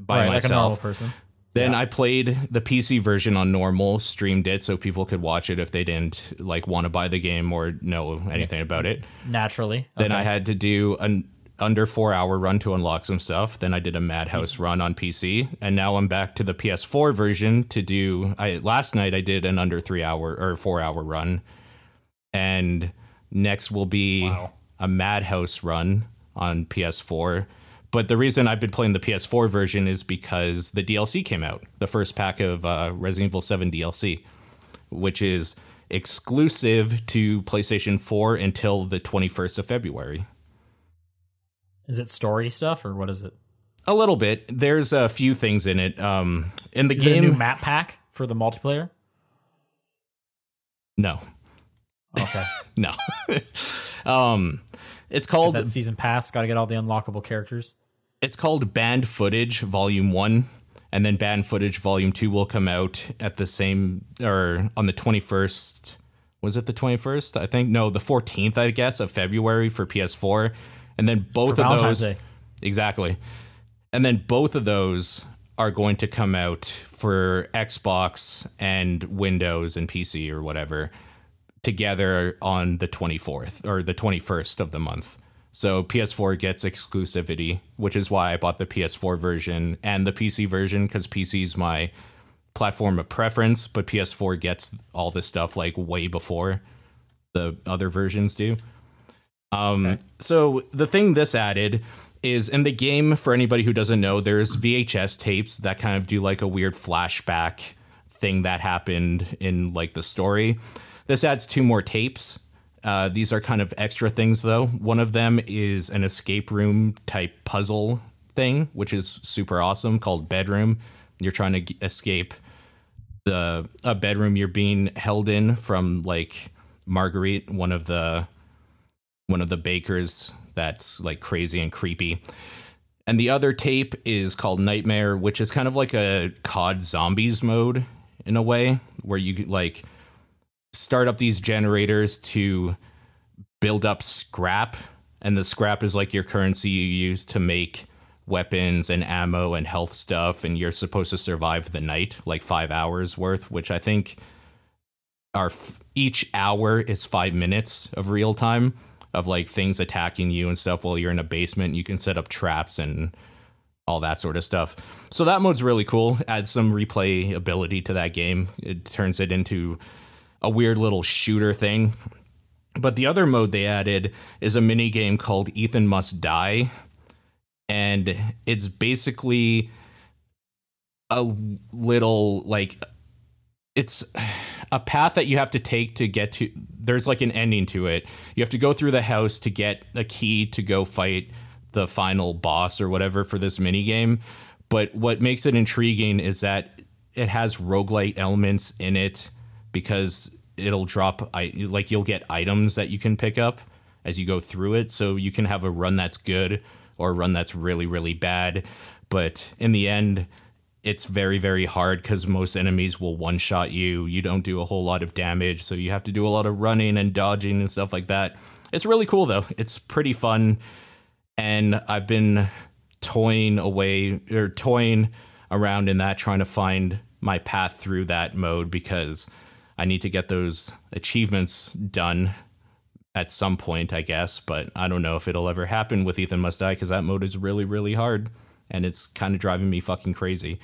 by right, like a normal myself. person. Then I played the PC version on normal, streamed it so people could watch it if they didn't like want to buy the game or know anything about it. Naturally. Then Okay. I had to do an under four hour run to unlock some stuff. Then I did a Madhouse run on PC, and now I'm back to the PS4 version to do. I last night I did an under three hour or four hour run, and next will be Wow. a Madhouse run on PS4. But the reason I've been playing the PS4 version is because the DLC came out, the first pack of uh, Resident Evil 7 DLC, which is exclusive to PlayStation 4 until the 21st of February. Is it story stuff or what is it? A little bit. There's a few things in it. Um, in the Is game, new map pack for the multiplayer? no, Okay. no. um, it's called that season pass. Got to get all the unlockable characters. It's called Banned Footage Volume One, and then Banned Footage Volume Two will come out at the same or on the twenty first. Was it the twenty first? I think no, the fourteenth, I guess, of February for PS4, and then both For of Valentine's those Day. exactly, and then both of those are going to come out for Xbox and Windows and PC or whatever together on the 24th or the 21st of the month. So PS4 gets exclusivity, which is why I bought the PS4 version and the PC version because PC is my platform of preference, but PS4 gets all this stuff like way before the other versions do. Um, So the thing this added is in the game, for anybody who doesn't know, there's VHS tapes that kind of do like a weird flashback thing that happened in like the story. This adds two more tapes Uh, these are kind of extra things, though. One of them is an escape room type puzzle thing, which is super awesome, called Bedroom. You're trying to g- escape the a bedroom you're being held in from like Marguerite, one of the one of the bakers that's like crazy and creepy. And the other tape is called Nightmare, which is kind of like a COD Zombies mode in a way, where you like start up these generators to build up scrap, and the scrap is like your currency you use to make weapons and ammo and health stuff, and you're supposed to survive the night, like five hours worth, which I think are f- each hour is five minutes of real time of like things attacking you and stuff while you're in a basement. You can set up traps and all that sort of stuff. So that mode's really cool. Adds some replay ability to that game. It turns it into a weird little shooter thing. But the other mode they added is a mini game called Ethan Must Die. And it's basically a little like it's a path that you have to take to get to there's like an ending to it you have to go through the house to get a key to go fight the final boss or whatever for this mini game but what makes it intriguing is that it has roguelite elements in it because it'll drop I like you'll get items that you can pick up as you go through it. So you can have a run that's good or a run that's really really bad. But in the end it's very very hard because most enemies will one shot you. You don't do a whole lot of damage so you have to do a lot of running and dodging and stuff like that. It's really cool though. It's pretty fun. And i've been toying away or toying around in that trying to find my path through that mode because i need to get those achievements done at some point i guess but i don't know if it'll ever happen with ethan must die because that mode is really really hard and it's kind of driving me fucking crazy.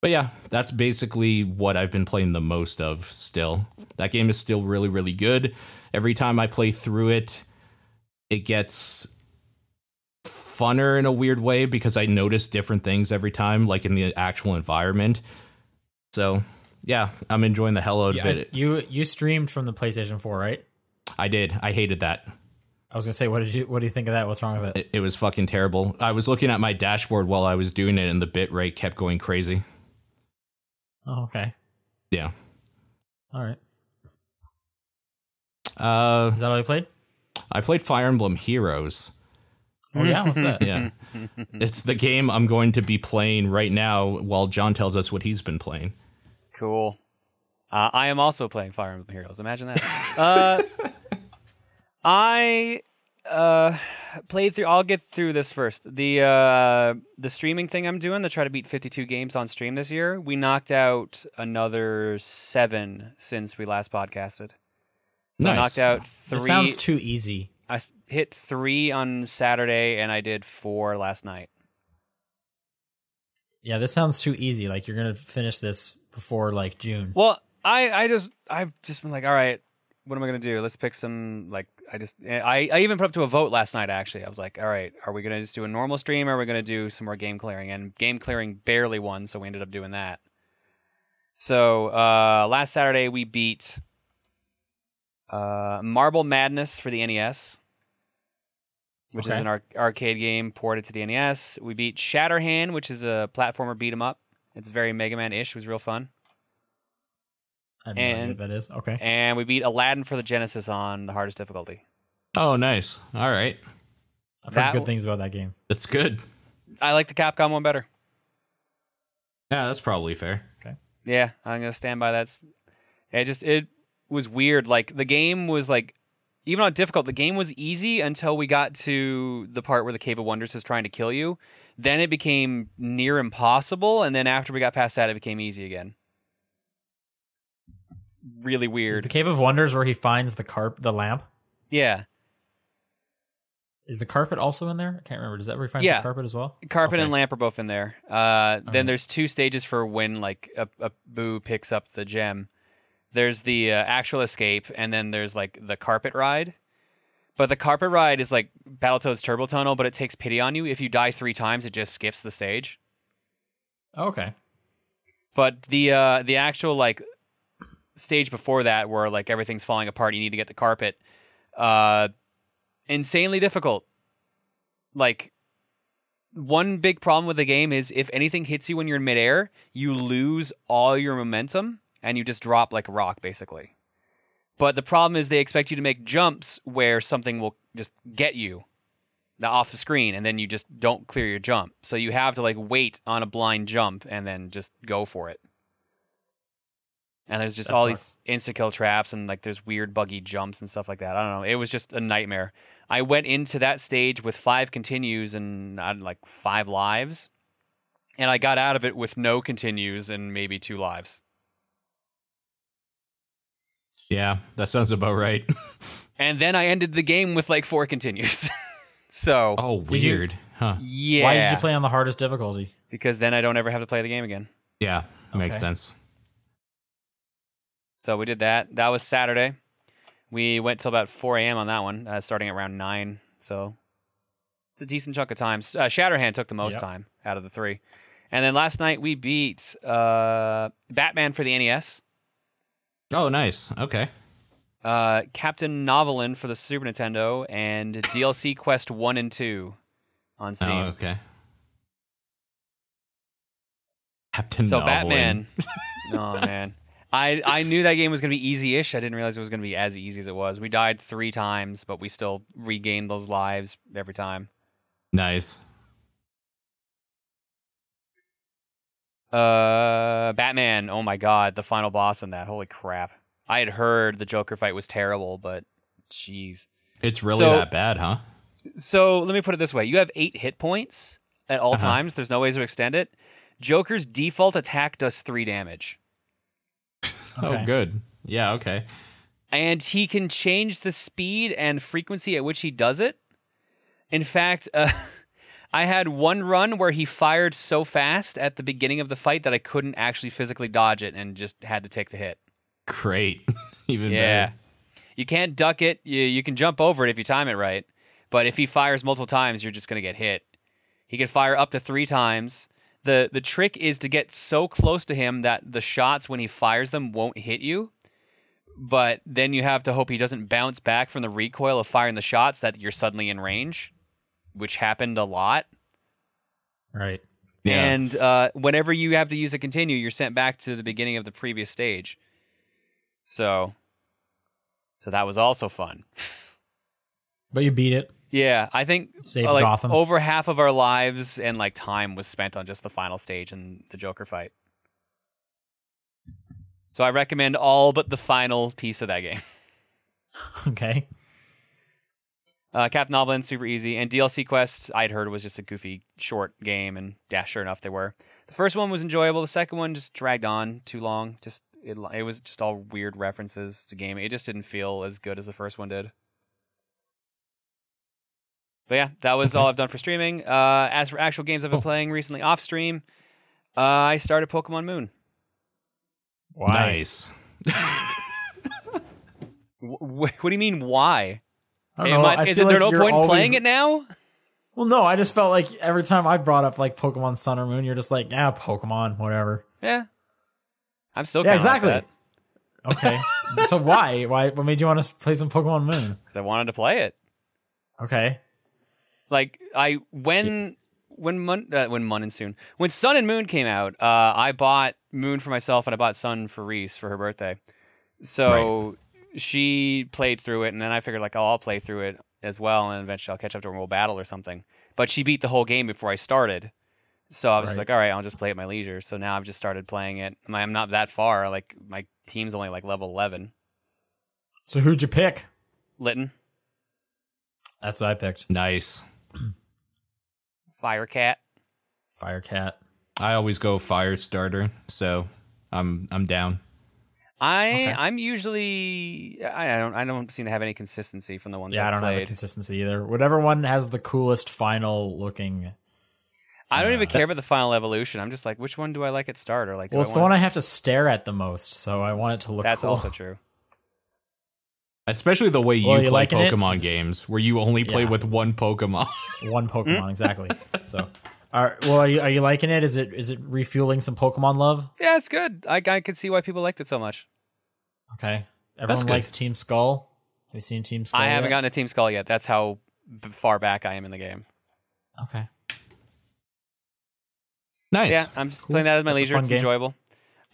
But yeah, that's basically what I've been playing the most of still. That game is still really, really good. Every time I play through it, it gets funner in a weird way because I notice different things every time, like in the actual environment. So yeah, I'm enjoying the hell out of it. you you streamed from the PlayStation 4, right? I did. I hated that. I was gonna say, what did you what do you think of that? What's wrong with it? It, it was fucking terrible. I was looking at my dashboard while I was doing it, and the bit rate kept going crazy. Oh, okay, Yeah. all right. Uh, Is that all you played? I played Fire Emblem Heroes. Oh yeah, what's that? Yeah. it's the game I'm going to be playing right now while John tells us what he's been playing. Cool. Uh, I am also playing Fire Emblem Heroes. Imagine that. uh, I uh, played through. I'll get through this first. The uh, the streaming thing I'm doing to try to beat 52 games on stream this year. We knocked out another seven since we last podcasted. So I Nice. knocked out three. It sounds too easy. I hit three on Saturday, and I did four last night. Yeah, this sounds too easy. Like you're gonna finish this before like June. Well, I I just I've just been like, all right, what am I gonna do? Let's pick some like I just I I even put up to a vote last night. Actually, I was like, all right, are we gonna just do a normal stream? or Are we gonna do some more game clearing? And game clearing barely won, so we ended up doing that. So uh, last Saturday we beat uh, Marble Madness for the NES, which is an ar- arcade game ported to the NES. We beat Shatterhand, which is a platformer beat 'em up. It's very Mega Man ish. It was real fun. I have no idea and- what that is. Okay. and we beat Aladdin for the Genesis on the hardest difficulty. Oh, nice. All right. I've that heard good things about that game. That's good. I like the Capcom one better. Yeah, that's probably fair. Okay. Yeah, I'm gonna stand by that. It just it was weird. Like the game was like even on difficult, the game was easy until we got to the part where the Cave of Wonders is trying to kill you. Then it became near impossible, and then after we got past that, it became easy again. It's really Is weird. the Cave of Wonders where he finds the carp, the lamp. Yeah, Is the carpet also in there? I can't remember. Does that where he finds Yeah. the carpet as well? Carpet and lamp are both in there. Uh, then Alright. there's two stages for when like a, a boo picks up the gem. There's the uh, actual escape, and then there's like the carpet ride. But the carpet ride is like Battletoads Turbo Tunnel, but it takes pity on you. If you die three times, it just skips the stage. Okay. But the uh, the actual like stage before that, where like everything's falling apart, you need to get the carpet. Uh, insanely difficult. Like one big problem with the game is if anything hits you when you're in midair, you lose all your momentum and you just drop like a rock, basically. But the problem is they expect you to make jumps where something will just get you off the screen and then you just don't clear your jump. So you have to like wait on a blind jump and then just go for it. And there's just That all sucks. these insta kill traps and like there's weird buggy jumps and stuff like that. I don't know. It was just a nightmare. I went into that stage with five continues and I like five lives. And I got out of it with no continues and maybe two lives. Yeah, that sounds about right. And then I ended the game with like four continues. so Oh, Did you- weird. Huh. yeah. Why did you play on the hardest difficulty? Because then I don't ever have to play the game again. Yeah, makes sense. So we did that. That was Saturday. We went till about 4 a.m. on that one, uh, starting at around 9. So it's a decent chunk of time. Uh, Shatterhand took the most Yep. time out of the three. And then last night we beat uh, Batman for the NES, Oh, nice. Okay. uh, Captain Novolin for the Super Nintendo, and DLC Quest 1 and 2 on Steam. Oh, okay. Captain So Novolin. Batman. oh man. I, I knew that game was gonna be easy-ish. I didn't realize it was gonna be as easy as it was. We died three times, but we still regained those lives every time. Nice. Uh, Batman. Oh my god, the final boss in that. Holy crap! I had heard the Joker fight was terrible, but jeez. It's really So- that bad, huh? So let me put it this way: you have eight hit points at all Uh-huh. times. There's no ways to extend it. Joker's default attack does three damage. Okay. Oh, good. Yeah, okay. and he can change the speed and frequency at which he does it. In fact, uh, I had one run where he fired so fast at the beginning of the fight that I couldn't actually physically dodge it and just had to take the hit. Great. Even Yeah. better. You can't duck it. You, you can jump over it if you time it right. But if he fires multiple times, you're just going to get hit. He can fire up to three times. The, the trick is to get so close to him that the shots, when he fires them, won't hit you. But then you have to hope he doesn't bounce back from the recoil of firing the shots that you're suddenly in range, which happened a lot. Right. Yeah. And uh, whenever you have to use a continue, you're sent back to the beginning of the previous stage. So, so that was also fun. But you beat it. Yeah, I think Saved like, Gotham. over half of our lives and like time was spent on just the final stage and the Joker fight. So I recommend all but the final piece of that game. Okay. Uh, Captain Novolin, super easy, and DLC Quest I'd heard was just a goofy short game, and yeah, sure enough they were. The first one was enjoyable. The second one just dragged on too long. Just it, it was just all weird references to gaming. It just didn't feel as good as the first one did. But yeah, that was all I've done for streaming. Uh, as for actual games I've been Cool. playing recently off stream, uh, I started Pokemon Moon. Why? Nice. Wh- wh- what do you mean? Why? I don't know. I- I is it there no point in playing it now? Well, no. I just felt like every time I brought up like Pokemon Sun or Moon, you're just like, yeah, Pokemon, whatever. Yeah, I'm still Yeah, like exactly. that. Okay. so why? Why? What made you want to play some Pokemon Moon? because I wanted to play it. Okay. Like I when when Mun uh, when Mun and soon when Sun and Moon came out, uh, I bought Moon for myself and I bought Sun for Reese for her birthday. So she played through it, and then I figured like, oh, I'll play through it as well, and eventually I'll catch up to her and we'll battle or something. But she beat the whole game before I started. So I was Right. like, all right, I'll just play at my leisure. So now I've just started playing it. I'm- I'm not that far. Like my team's only like level 11. So who'd you pick? Litten, That's what I picked. Nice. Firecat. Firecat. I always go fire starter, so I'm I'm down. I Okay. I'm usually I I don't I don't seem to have any consistency from the ones Yeah, I I've don't have a consistency either. Whatever one has the coolest final looking. I don't even Uh, care about the final evolution. I'm just like, which one do I like at start or like? Do Well, I it's the wanna- one I have to stare at the most, so I want it to look. That's cool. also true. Especially the way you Well, you play liking it? Pokemon games, where you only play Yeah. with one Pokemon. one Pokemon exactly. So, are well, are you, are you liking it? Is it is it refueling some Pokemon love? Yeah, it's good. I I could see why people liked it so much. Okay, everyone good. likes Team Skull. Have you seen Team Skull? I haven't yet? gotten a Team Skull yet. That's how b- far back I am in the game. Okay. Nice. Yeah, I'm just Cool. playing that at my That's leisure. It's game. enjoyable.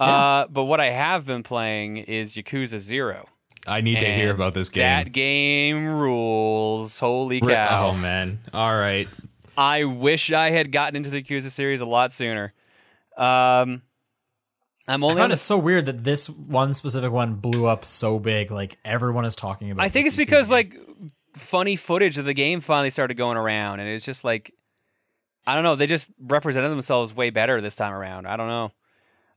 Yeah. Uh, but what I have been playing is Yakuza Zero. I need to hear about this game. That game rules. Holy Ri- cow. Oh man. All right. I wish I had gotten into the Yakuza series a lot sooner. Um, I'm I only on found it so weird that this one specific one blew up so big. Like everyone is talking about. I think this it's because Yakuza like funny footage of the game finally started going around, and it's just like I don't know. They just represented themselves way better this time around. I don't know.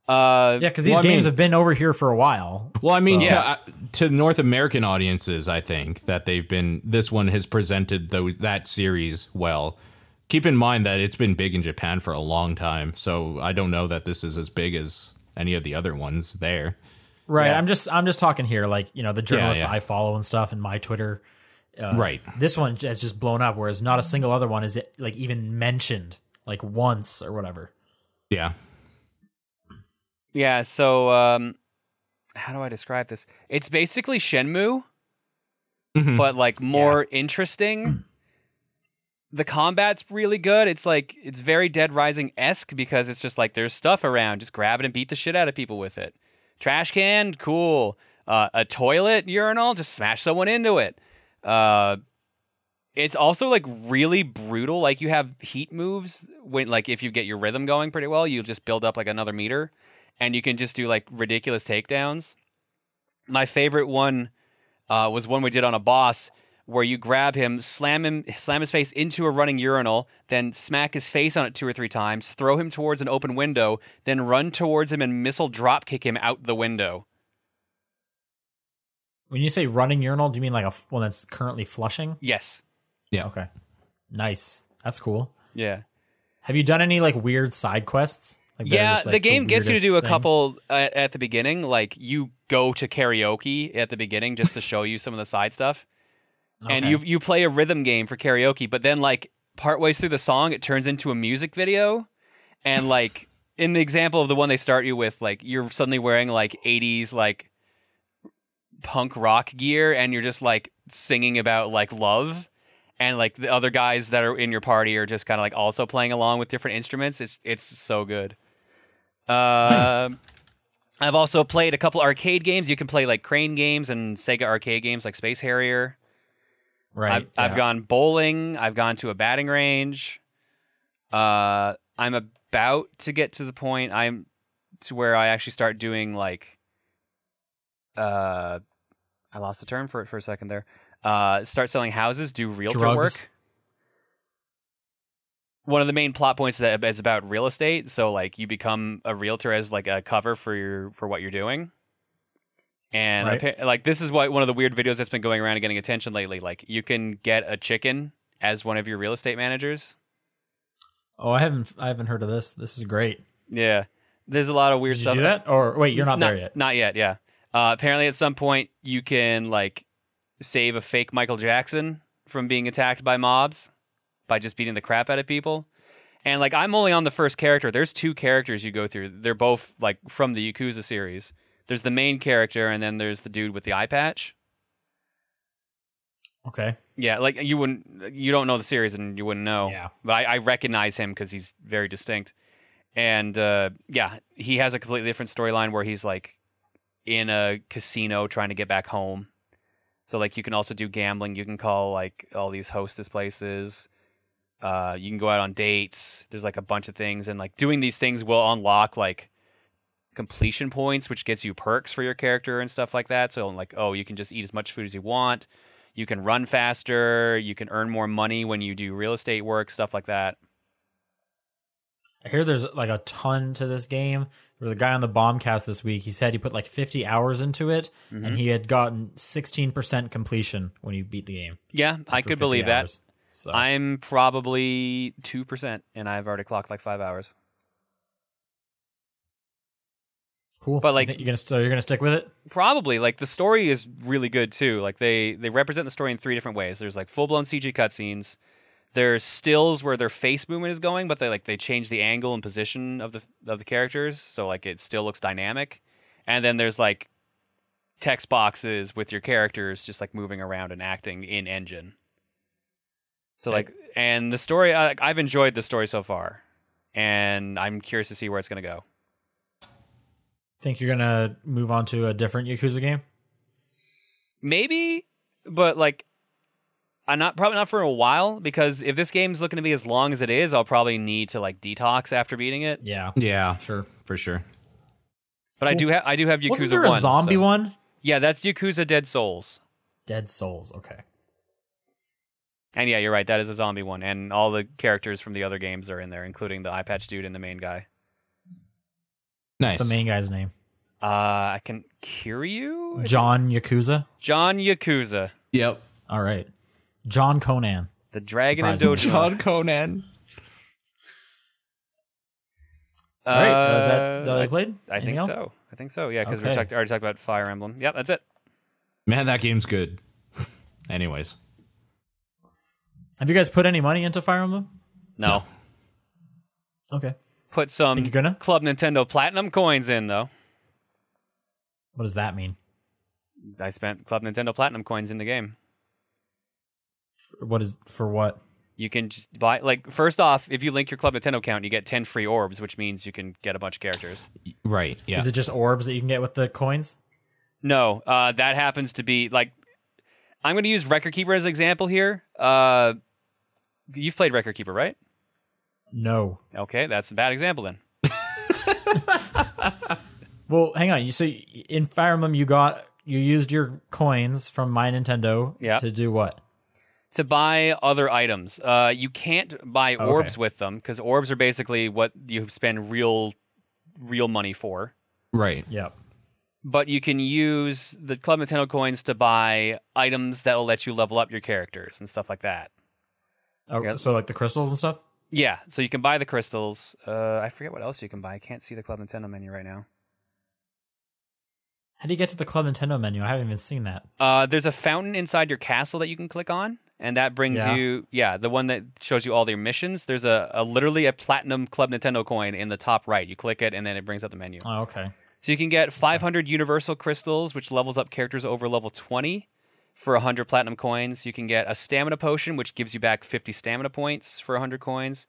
Uh, yeah, because these Well, I games mean- have been over here for a while. Well, I mean, So- to, uh, to North American audiences, I think that they've been. This one has presented those, that series well. Keep in mind that it's been big in Japan for a long time, so I don't know that this is as big as any of the other ones there. Right. Yeah. I'm just I'm just talking here, like you know the journalists yeah. I follow and stuff, and my Twitter. Uh, Right. This one has just blown up, whereas not a single other one is it, like even mentioned like once or whatever. Yeah. yeah. So um, how do I describe this? It's basically Shenmue, Mhm. but like more interesting. The combat's really good. It's like it's very Dead Rising esque because it's just like there's stuff around, just grab it and beat the shit out of people with it. Trash can, cool. Uh, a toilet urinal, just smash someone into it. Uh, it's also like really brutal. Like you have heat moves when, like, if you get your rhythm going pretty well, you just build up like another meter, and you can just do like ridiculous takedowns. My favorite one uh, was one we did on a boss where you grab him, slam him, slam his face into a running urinal, then smack his face on it two or three times, throw him towards an open window, then run towards him and missile drop kick him out the window. When you say running urinal, do you mean like a f- one that's currently flushing? Yes. Yeah. Okay. Nice. That's cool. Yeah. Have you done any like weird side quests? Like Yeah, just, like, the game gets you to do a thing? couple at, at the beginning. Like you go to karaoke at the beginning just to show you some of the side stuff, and you you play a rhythm game for karaoke. But then like partway through the song, it turns into a music video, and like in the example of the one they start you with, like you're suddenly wearing like '80s like punk rock gear, and you're just like singing about like love. And like the other guys that are in your party are just kind of like also playing along with different instruments. It's it's so good. Um, I've also played a couple arcade games. You can play like crane games and Sega arcade games like Space Harrier. Right. I've, I've gone bowling. I've gone to a batting range. Uh, I'm about to get to the point I'm to where I actually start doing like. Uh, I lost the term for it for a second there. Uh, start selling houses, do realtor Drugs. work. One of the main plot points that is about real estate. So like you become a realtor as like a cover for your for what you're doing. And Right. like this is what one of the weird videos that's been going around and getting attention lately. Like you can get a chicken as one of your real estate managers. Oh, I haven't I haven't heard of this. This is great. Yeah, there's a lot of weird Did you stuff. do that? Or wait, you're not, not there yet. Not yet. Yeah. Uh, apparently, at some point, you can like save a fake Michael Jackson from being attacked by mobs by just beating the crap out of people. And like, I'm only on the first character. There's two characters you go through. They're both like from the Yakuza series. There's the main character, and then there's the dude with the eye patch. Okay. Yeah, like you wouldn't, you don't know the series, and you wouldn't know. Yeah. but I, I recognize him because he's very distinct. And uh, yeah, he has a completely different storyline where he's like in a casino trying to get back home. So like you can also do gambling. You can call like all these hostess places. Uh, you can go out on dates. There's like a bunch of things, and like doing these things will unlock like completion points, which gets you perks for your character and stuff like that. So like, oh, you can just eat as much food as you want. You can run faster. You can earn more money when you do real estate work, stuff like that. I hear there's like a ton to this game. There was a guy on the Bombcast this week. He said he put like 50 hours into it, Mm-hmm. and he had gotten 16% completion when he beat the game. Yeah, I could 50 believe that. So I'm probably two percent, and I've already clocked like five hours. Cool. but, like- you're gonna so you're gonna stick with it. Probably like the story is really good too. Like they they represent the story in three different ways. There's like full blown CG cutscenes. There's stills where their face movement is going, but they like they change the angle and position of the of the characters, so like it still looks dynamic. And then there's like text boxes with your characters just like moving around and acting in engine. So Okay. like, and the story, I, I've enjoyed the story so far, and I'm curious to see where it's going to go. Think you're gonna move on to a different Yakuza game? Maybe, but like, I'm not probably not for a while because if this game's looking to be as long as it is, I'll probably need to like detox after beating it. Yeah, Yeah, sure. for sure. But I do have I do have Yakuza Wasn't there a one. zombie so- one? Yeah, that's Yakuza Dead Souls. Dead Souls. Okay. And yeah, you're right. That is a zombie one, and all the characters from the other games are in there, including the eye patch dude and the main guy. Nice. What's the main guy's name? Uh, I can cure you. John Yakuza. John Yakuza, Yep. All right. John Conan. the Dragon and Surprisingly. Dojo. John Conan. All right. Uh, is that, Uh, that all you played? I Anything think else? so. I think so. Yeah, because we Okay. talked, already talked about Fire Emblem. Yep, that's it. Man, that game's good. Anyways, Have you guys put any money into Fire Emblem? No, Okay. Put some Think you're gonna? Club Nintendo Platinum coins in though. What does that mean? I spent Club Nintendo Platinum coins in the game. What is for what? You can just buy like first off, if you link your Club Nintendo account, you get ten free orbs, which means you can get a bunch of characters. right? Yeah. Is it just orbs that you can get with the coins? No, uh, that happens to be like I'm going to use Record Keeper as an example here. Uh, you've played Record Keeper, right? No. Okay, that's a bad example then. Well, hang on. You so in Fire Emblem you got you used your coins from my Nintendo Yeah. to do what? To buy other items, uh, you can't buy Okay. orbs with them because orbs are basically what you spend real, real money for. right. Yep. But you can use the Club Nintendo coins to buy items that will let you level up your characters and stuff like that. Oh, Yeah. So like the crystals and stuff. Yeah, so you can buy the crystals. Uh, I forget what else you can buy. I can't see the Club Nintendo menu right now. How do you get to the Club Nintendo menu? I haven't even seen that. Uh, there's a fountain inside your castle that you can click on, and that brings Yeah. you, yeah, the one that shows you all your missions. There's a, a literally a platinum Club Nintendo coin in the top right. You click it, and then it brings up the menu. Oh, okay. So you can get 500 universal crystals, which levels up characters over level 20 for 100 platinum coins. You can get a stamina potion, which gives you back 50 stamina points for 100 coins.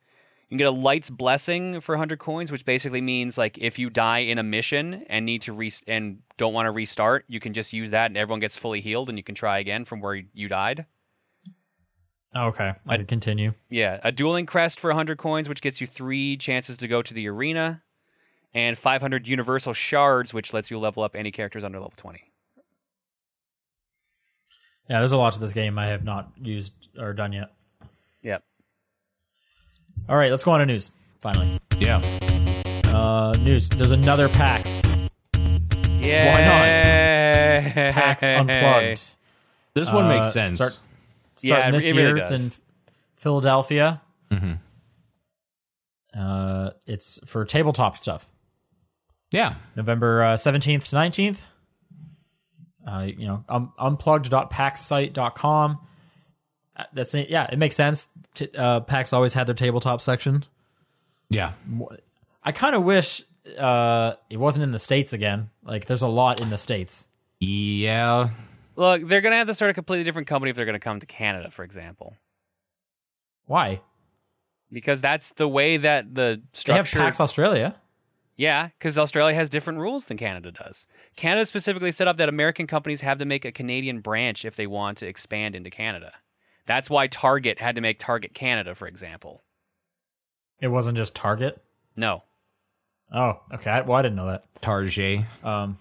You can get a light's blessing for 100 coins, which basically means like if you die in a mission and need to re- and don't want to restart, you can just use that and everyone gets fully healed and you can try again from where you died. Oh, okay. I can continue. Yeah, a dueling crest for 100 coins, which gets you three chances to go to the arena, and 500 universal shards, which lets you level up any characters under level 20. Yeah, there's a lot to this game I have not used or done yet. Yep. All right, let's go on to news. Finally, Yeah. uh, news. There's another PAX. Yeah. Why not? PAX Unplugged. This one Uh, makes sense. start- Yeah, Starting it- this it really year, it's in does. Philadelphia. Mhm. Uh, it's for tabletop stuff. Yeah. November uh, 17th to 19th. Uh, you know, um, unplugged.paxsite.com. Uh, That's it. Yeah, it makes sense. T- uh, PAX always had their tabletop section. Yeah. I kind of wish uh, it wasn't in the states again. Like, there's a lot in the states. Yeah. Look, they're going to have to start a completely different company if they're going to come to Canada, for example. Why? Because that's the way that the structure. They have structure. PAX Australia. Yeah, because Australia has different rules than Canada does. Canada specifically set up that American companies have to make a Canadian branch if they want to expand into Canada. That's why Target had to make Target Canada, for example. It wasn't just Target. No. Oh, okay. I, well, I didn't know that. Target. Um,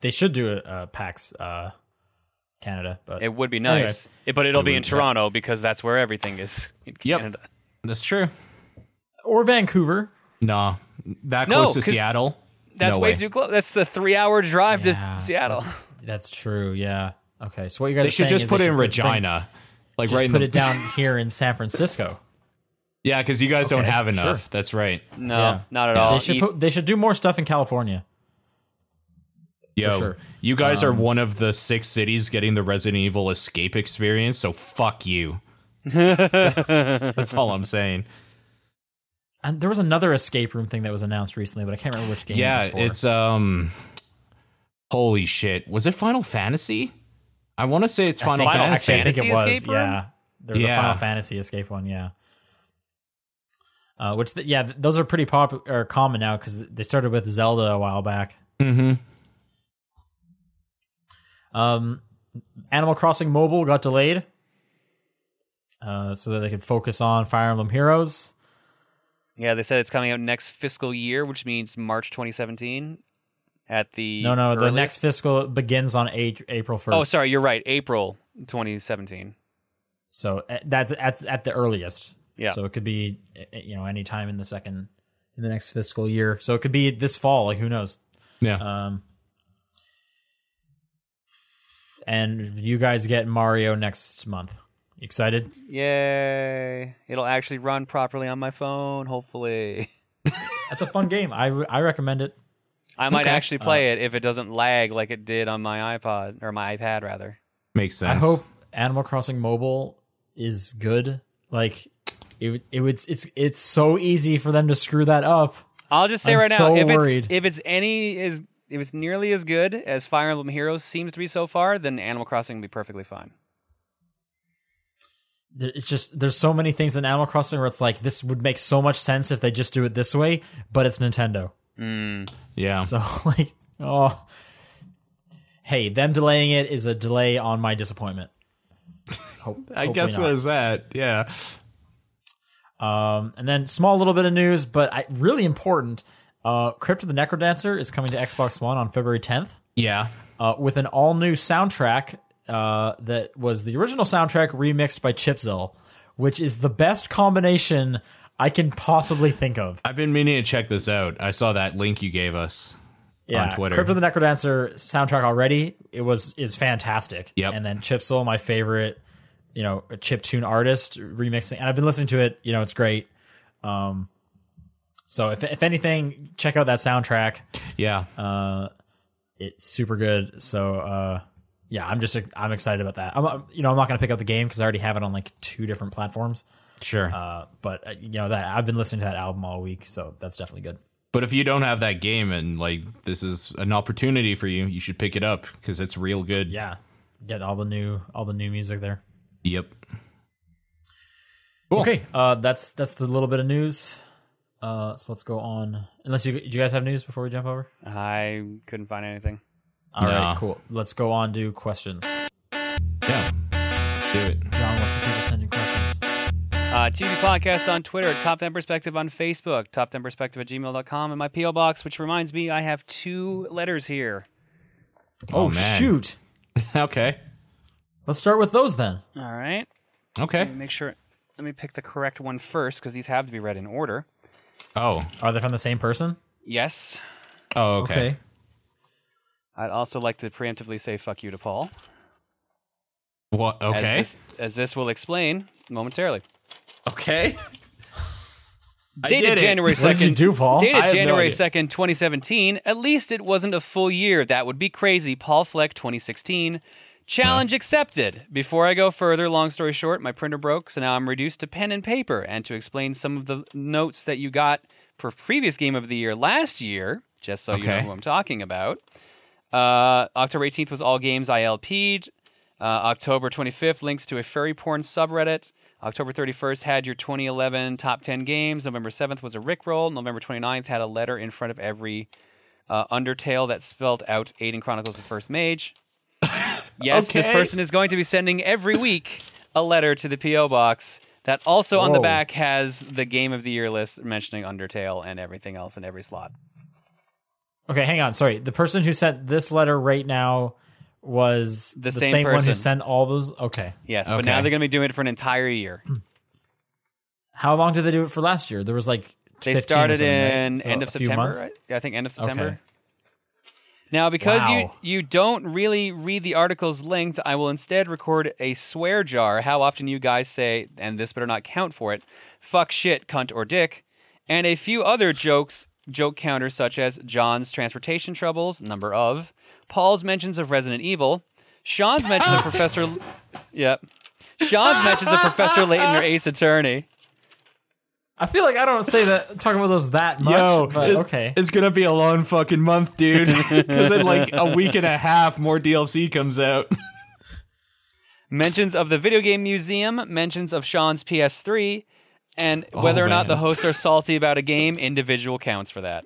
they should do a, uh PAX uh, Canada, but It would be Anyway. nice. It- but it'll It be in would, yeah. Toronto because that's where everything is in Canada. Yep. Canada. That's true. Or Vancouver. No. That No, close to 'cause Seattle. That's no way way. too close. That's the three hour drive Yeah, to Seattle. That's, that's true. Yeah. Okay. So what you guys They are should just is put it in should bring- Regina. Like just right in put the, it down here in San Francisco. Yeah, because you guys don't have enough. sure. That's right. No, Yeah. not at Yeah. all. They should put, they should do more stuff in California. Yo, sure. you guys are um, one of the six cities getting the Resident Evil escape experience, so fuck you. That's all I'm saying. And there was another escape room thing that was announced recently, but I can't remember which game. Yeah, it was for. it's um Holy shit! Was it Final Fantasy? I want to say it's Final, Final Fantasy. Actually, I think it was. escape room? Yeah, there's a Final Fantasy escape one. Yeah. Uh, which the, yeah, those are pretty popular or common now because they started with Zelda a while back. mm-hmm. Um, Animal Crossing Mobile got delayed, uh, so that they could focus on Fire Emblem Heroes. Yeah, they said it's coming out next fiscal year, which means March 2017. At the No, no, the next fiscal begins on eight, April first. Oh, sorry, you're right. April 2017. so at, that at at the earliest. Yeah. So it could be you know any time in the second in the next fiscal year. So it could be this fall. Like who knows? Yeah. Um, and you guys get Mario next month. Excited? Yay! It'll actually run properly on my phone. Hopefully, That's a fun game. I I recommend it. I might Okay. actually play uh, it if it doesn't lag like it did on my iPod or my iPad rather. Makes sense. I hope Animal Crossing Mobile is good. Like it, it would. It's it's so easy for them to screw that up. I'll just say I'm right now, so if worried. it's if it's any is if it's nearly as good as Fire Emblem Heroes seems to be so far, then Animal Crossing will be perfectly fine. There- It's just there's so many things in Animal Crossing where it's like this would make so much sense if they just do it this way, but it's Nintendo. Yeah. So like, oh, hey, them delaying it is a delay on my disappointment. Hope, I guess not. what is that? Yeah. Um, and then small little bit of news, but I, really important. Uh, Crypt of the Necrodancer is coming to Xbox One on February 10th Yeah. uh, with an all new soundtrack uh, that was the original soundtrack remixed by Chipzilla, which is the best combination I can possibly think of. I've been meaning to check this out. I saw that link you gave us. Yeah, Twitter. Crypt of the Necrodancer soundtrack already it was is fantastic. Yep. and then Chipzilla, my favorite, you know, chip tune artist remixing, and I've been listening to it. You know, it's great. Um, so if if anything, check out that soundtrack. Yeah. Uh, it's super good. So uh, yeah, I'm just I'm excited about that. I'm you know I'm not gonna pick up the game because I already have it on like two different platforms. sure. Uh, but uh, you know that I've been listening to that album all week, so that's definitely good. but if you don't have that game and like this is an opportunity for you, you should pick it up because it's real good. Yeah, get all the new all the new music there. Yep. Cool. Okay, uh, that's that's the little bit of news. Uh, so let's go on. Unless you, do you guys have news before we jump over? I couldn't find anything. All right, Nah. cool. Let's go on to questions. Yeah. Do it. John, what can people send in questions? Uh, TV Podcast on Twitter, Top 10 Perspective on Facebook, Top 10 Perspective at gmail.com, and my P.O. Box, which reminds me I have two letters here. Oh, Oh, man. shoot! okay. Let's start with those then. All right. Okay. Let me make sure. Let me pick the correct one first because these have to be read in order. Oh. Are they from the same person? Yes. Oh, okay. I'd also like to preemptively say fuck you to Paul. What? As Okay. this, as this will explain momentarily. Okay. I Dated did it. January What did you 2nd. do, Paul? I Dated have no January 2nd, 2017. At least it wasn't a full year. That would be crazy. Paul Fleck, 2016. Challenge accepted. Before I go further, long story short, my printer broke, so now I'm reduced to pen and paper. And to explain some of the notes that you got for previous game of the year last year, just so you know who I'm talking about. Uh, October 18th was all games I LP'd. Uh, October 25th, links to a furry porn subreddit. October 31st had your 2011 top 10 games. November 7th was a Rickroll. November 29th had a letter in front of every uh, Undertale that spelled out Aiden Chronicles the First Mage. yes, this person is going to be sending every week a letter to the P.O. box that also on the back has the game of the year list mentioning Undertale and everything else in every slot. Okay, hang on. Sorry, the person who sent this letter right now was The the, same same, one who sent all those. Okay, Yes, but now they're going to be doing it for an entire year. how long did they do it for last year? There was like They started something, right? in So end of September, right? Yeah, I think end of September. Okay. Now, because you you don't really read the articles linked, I will instead record a swear jar. How often you guys say, and this better not count for it, fuck, shit, cunt, or dick, and a few other jokes, joke counters such as John's transportation troubles, number of, Paul's mentions of Resident Evil, Sean's mentions of Professor, yep, Sean's mentions of Professor Layton or Ace Attorney. I feel like I don't say that talking about those that much. Yo, but it- okay. It's gonna be a long fucking month, dude. Because in like a week and a half, more DLC comes out. Mentions of the video game museum, mentions of Sean's PS3, and whether or not the hosts are salty about a game, individual counts for that.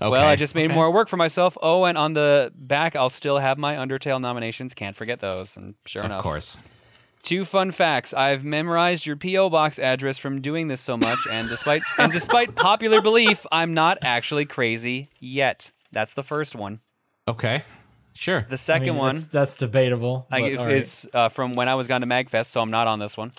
Okay. Well, I just made okay. more work for myself. Oh, and on the back, I'll still have my Undertale nominations. Can't forget those. And sure Of enough, Of course. Two fun facts. I've memorized your PO box address from doing this so much, and despite and despite popular belief, I'm not actually crazy yet. That's the first one. Okay. Sure. The I second mean, one That's, that's debatable. I, it's, all right. it's uh, from when I was gone to Magfest, so I'm not on this one.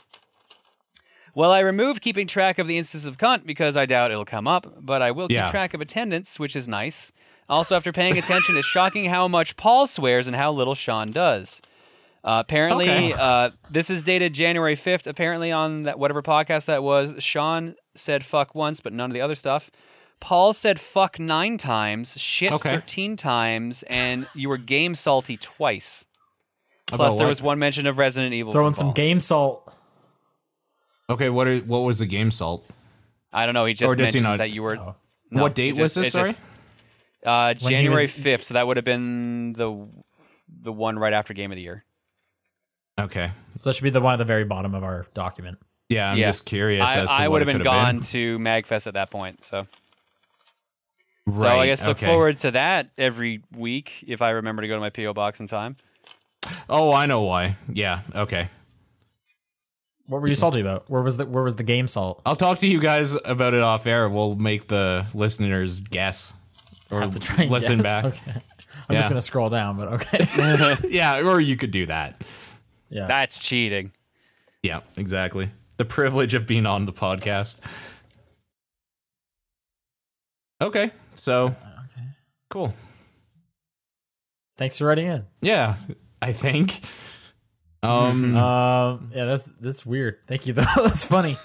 Well, I removed keeping track of the instance of cunt because I doubt it'll come up, but I will keep Yeah. track of attendance, which is nice. Also, after paying attention, it's shocking how much Paul swears and how little Sean does. Uh, apparently, Okay. uh, this is dated January 5th. Apparently, on that whatever podcast that was, Sean said fuck once, but none of the other stuff. Paul said fuck nine times, shit Okay. 13 times, and you were game salty twice. Plus, there what? was one mention of Resident Evil. throwing from some Paul. game salt. Okay. What? Are, what was the game salt? I don't know. He just Or does he mentions not- that you were. Oh. No, what date just- was this? it Sorry. just- uh, When he January was- fifth. So that would have been the the one right after Game of the Year. Okay. So that should be the one at the very bottom of our document. Yeah, I'm Yeah. just curious I, as to I what would it have been could gone Been. to Magfest at that point. So Right. so I guess look okay. forward to that every week if I remember to go to my PO box in time. Oh, I know why. Yeah. Okay. What were you salty about? Where was the Where was the game salt? I'll talk to you guys about it off air. We'll make the listeners guess or Have to try and listen guess. back. Okay. I'm just gonna scroll down, but okay. Yeah, or you could do that. yeah. That's cheating. Yeah, exactly. The privilege of being on the podcast. Okay, so uh, cool. Thanks for writing in. Yeah, I think. Um, Um, yeah, that's that's weird. Thank you though. that's funny.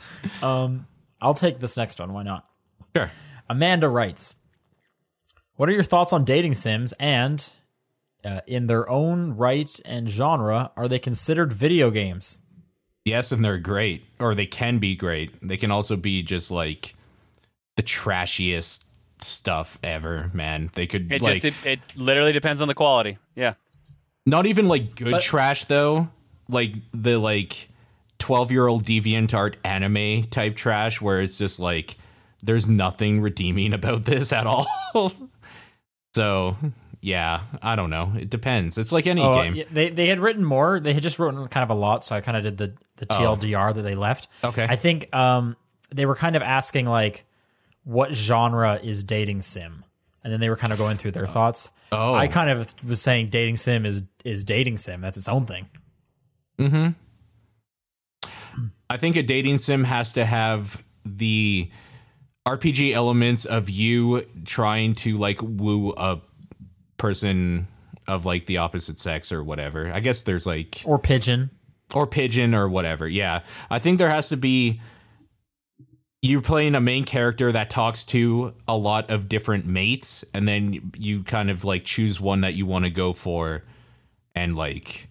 Um, I'll take this next one. Why not? sure. Amanda writes, "What are your thoughts on dating sims and, uh, in their own right and genre, are they considered video games?" Yes, and they're great, or they can be great. They can also be just like the trashiest stuff ever, man. They could It like just it, it literally depends on the quality. Yeah. not even like good But- trash though. Like the like twelve year old deviant art anime type trash, where it's just like there's nothing redeeming about this at all. so yeah, I don't know. It depends. It's like any Oh, game. yeah, they they had written more. They had just written kind of a lot, so I kind of did the the TLDR that they left. Okay. I think um they were kind of asking like what genre is dating sim, and then they were kind of going through their thoughts. Oh. I kind of was saying dating sim is is dating sim. That's its own thing. Mm-hmm. I think a dating sim has to have the RPG elements of you trying to like woo a person of like the opposite sex or whatever. I guess there's like Or pigeon. or pigeon or whatever. Yeah. I think there has to be you're playing a main character that talks to a lot of different mates and then you kind of like choose one that you want to go for and like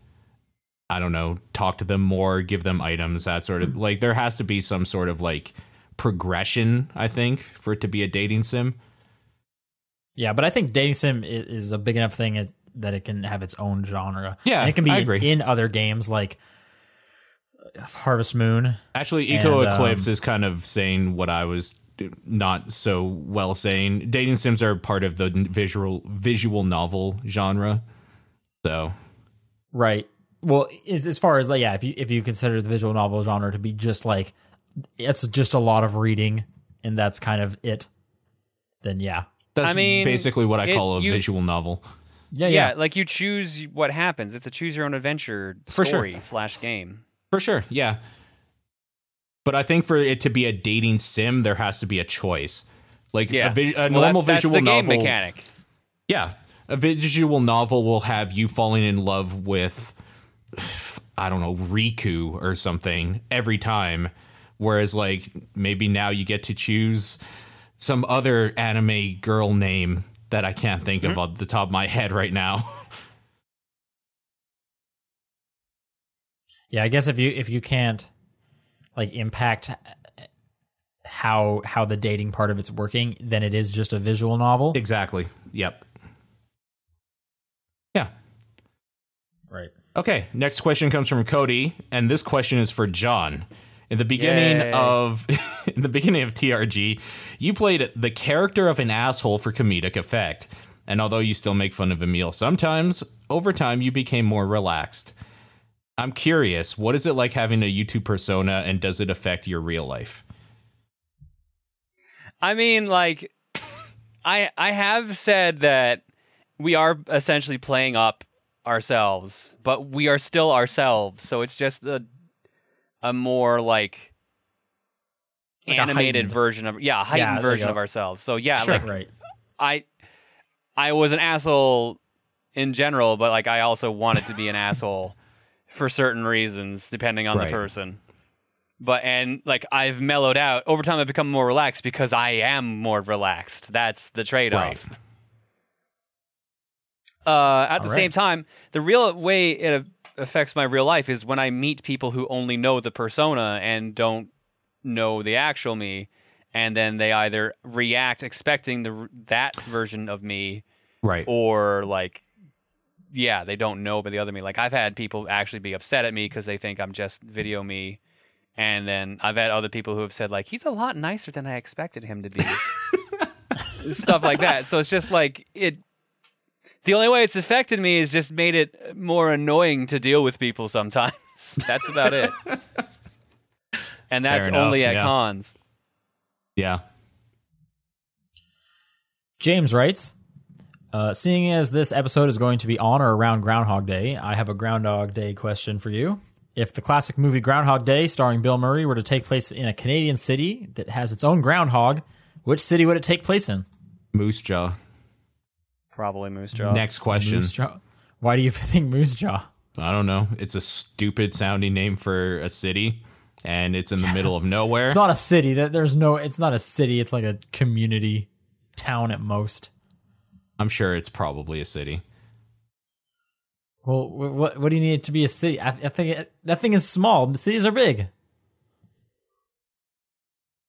I don't know, talk to them more, give them items, that sort of like there has to be some sort of like progression, I think, for it to be a dating sim. Yeah, but I think dating sim is a big enough thing that it can have its own genre. Yeah, and it can be in, in other games like Harvest Moon. Actually, Eco And, um, Eclipse is kind of saying what I was not so well saying. Dating sims are part of the visual visual novel genre. So, Right. Well, as, as far as like, yeah, if you if you consider the visual novel genre to be just like it's just a lot of reading and that's kind of it, then yeah, that's I mean, basically what I it- call a you- visual novel. yeah, yeah, yeah. like you choose what happens. It's a choose your own adventure For sure. story slash game. For sure, yeah. But I think for it to be a dating sim, there has to be a choice. Like Yeah, a, vi- a Well, normal that's, visual that's the novel. game mechanic. Yeah. A visual novel will have you falling in love with, I don't know, Riku or something every time. Whereas, like, maybe now you get to choose some other anime girl name that I can't think of mm-hmm. off the top of my head right now. Yeah, I guess if you if you can't like impact how how the dating part of it's working then it is just a visual novel. Exactly. Yep. Yeah. Right. Okay, next question comes from Cody, and this question is for John. In the beginning Yay. of in the beginning of TRG, you played the character of an asshole for comedic effect. And although you still make fun of Emil sometimes, over time you became more relaxed. I'm curious, what is it like having a YouTube persona and does it affect your real life? I mean, like, I I have said that we are essentially playing up ourselves, but we are still ourselves. So it's just a a more like, Like animated version of yeah, a heightened you version of ourselves. So yeah, Sure. like Right. I I was an asshole in general, but like I also wanted to be an asshole for certain reasons, depending on Right. the person. But and like I've mellowed out over time. I've become more relaxed because I am more relaxed. That's the trade off. Uh, at the All same time, the real way it affects my real life is when I meet people who only know the persona and don't know the actual me, and then they either react expecting the that version of me, Right. or like, yeah, they don't know about the other me. Like I've had people actually be upset at me because they think I'm just video me, and then I've had other people who have said like he's a lot nicer than I expected him to be, stuff like that. So it's just like it. The only way it's affected me is just made it more annoying to deal with people sometimes. That's about it. And that's enough, only at yeah. cons. Yeah. James writes, uh, seeing as this episode is going to be on or around Groundhog Day, I have a Groundhog Day question for you. If the classic movie Groundhog Day, starring Bill Murray, were to take place in a Canadian city that has its own groundhog, which city would it take place in? Moose Jaw. Probably Moose Jaw. Next question. Moose Jaw. Why do you think Moose Jaw? I don't know. It's a stupid sounding name for a city, and it's in the middle of nowhere. It's not a city. That there's no. It's not a city. It's like a community town at most. I'm sure it's probably a city. Well, what what do you need it to be a city? I, I think it, that thing is small. The cities are big.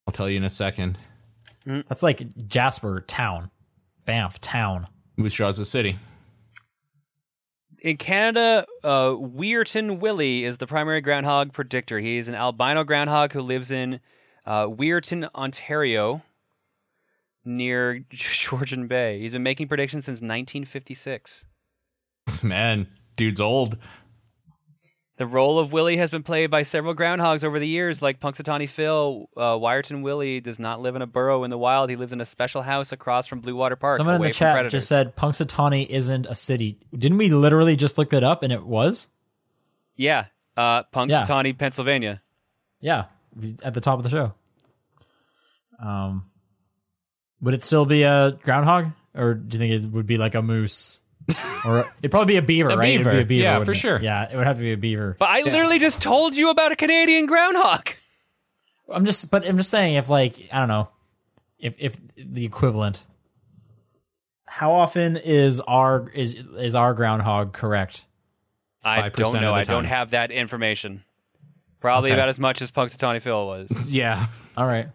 I'll tell you in a second. That's like Jasper town, Banff town. Moose Jaw's a city. in Canada, uh, Wiarton Willie is the primary groundhog predictor. He's an albino groundhog who lives in uh, Wiarton, Ontario, near Georgian Bay. He's been making predictions since 1956. Man, dude's old. The role of Willie has been played by several groundhogs over the years, like Punxsutawney Phil. Uh, Wiarton Willie does not live in a burrow in the wild. He lives in a special house across from Blue Water Park. Someone in the chat predators. just said Punxsutawney isn't a city. Didn't we literally just look that up and it was? "Yeah, uh, Punxsutawney, Pennsylvania." Yeah, at the top of the show. Um, would it still be a groundhog, or do you think it would be like a moose, or it'd probably be a beaver, A right? It'd be a beaver, Yeah, wouldn't for it? sure. Yeah, it would have to be a beaver. But I literally just told you about a Canadian groundhog. I'm just, but I'm just saying, if like I don't know, if if the equivalent, how often is our is is our groundhog correct? I 5% don't of know. the I don't time. have that information. Probably Okay. about as much as Punxsutawney Phil was. Yeah. All right,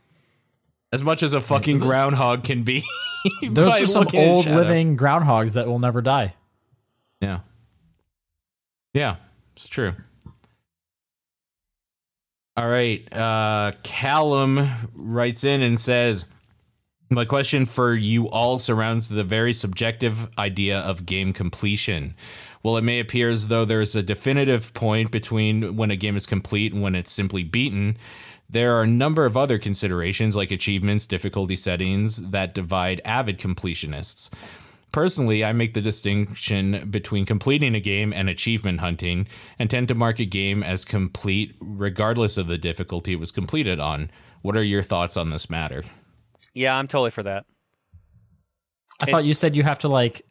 As much as a fucking groundhog can be. those are some old living groundhogs that will never die. Yeah. Yeah, it's true. All right. Uh, Callum writes in and says, My question for you all surrounds the very subjective idea of game completion. While it may appear as though there is a definitive point between when a game is complete and when it's simply beaten, there are a number of other considerations like achievements, difficulty settings that divide avid completionists. Personally, I make the distinction between completing a game and achievement hunting and tend to mark a game as complete regardless of the difficulty it was completed on. What are your thoughts on this matter? Yeah, I'm totally for that. I thought you said you have to like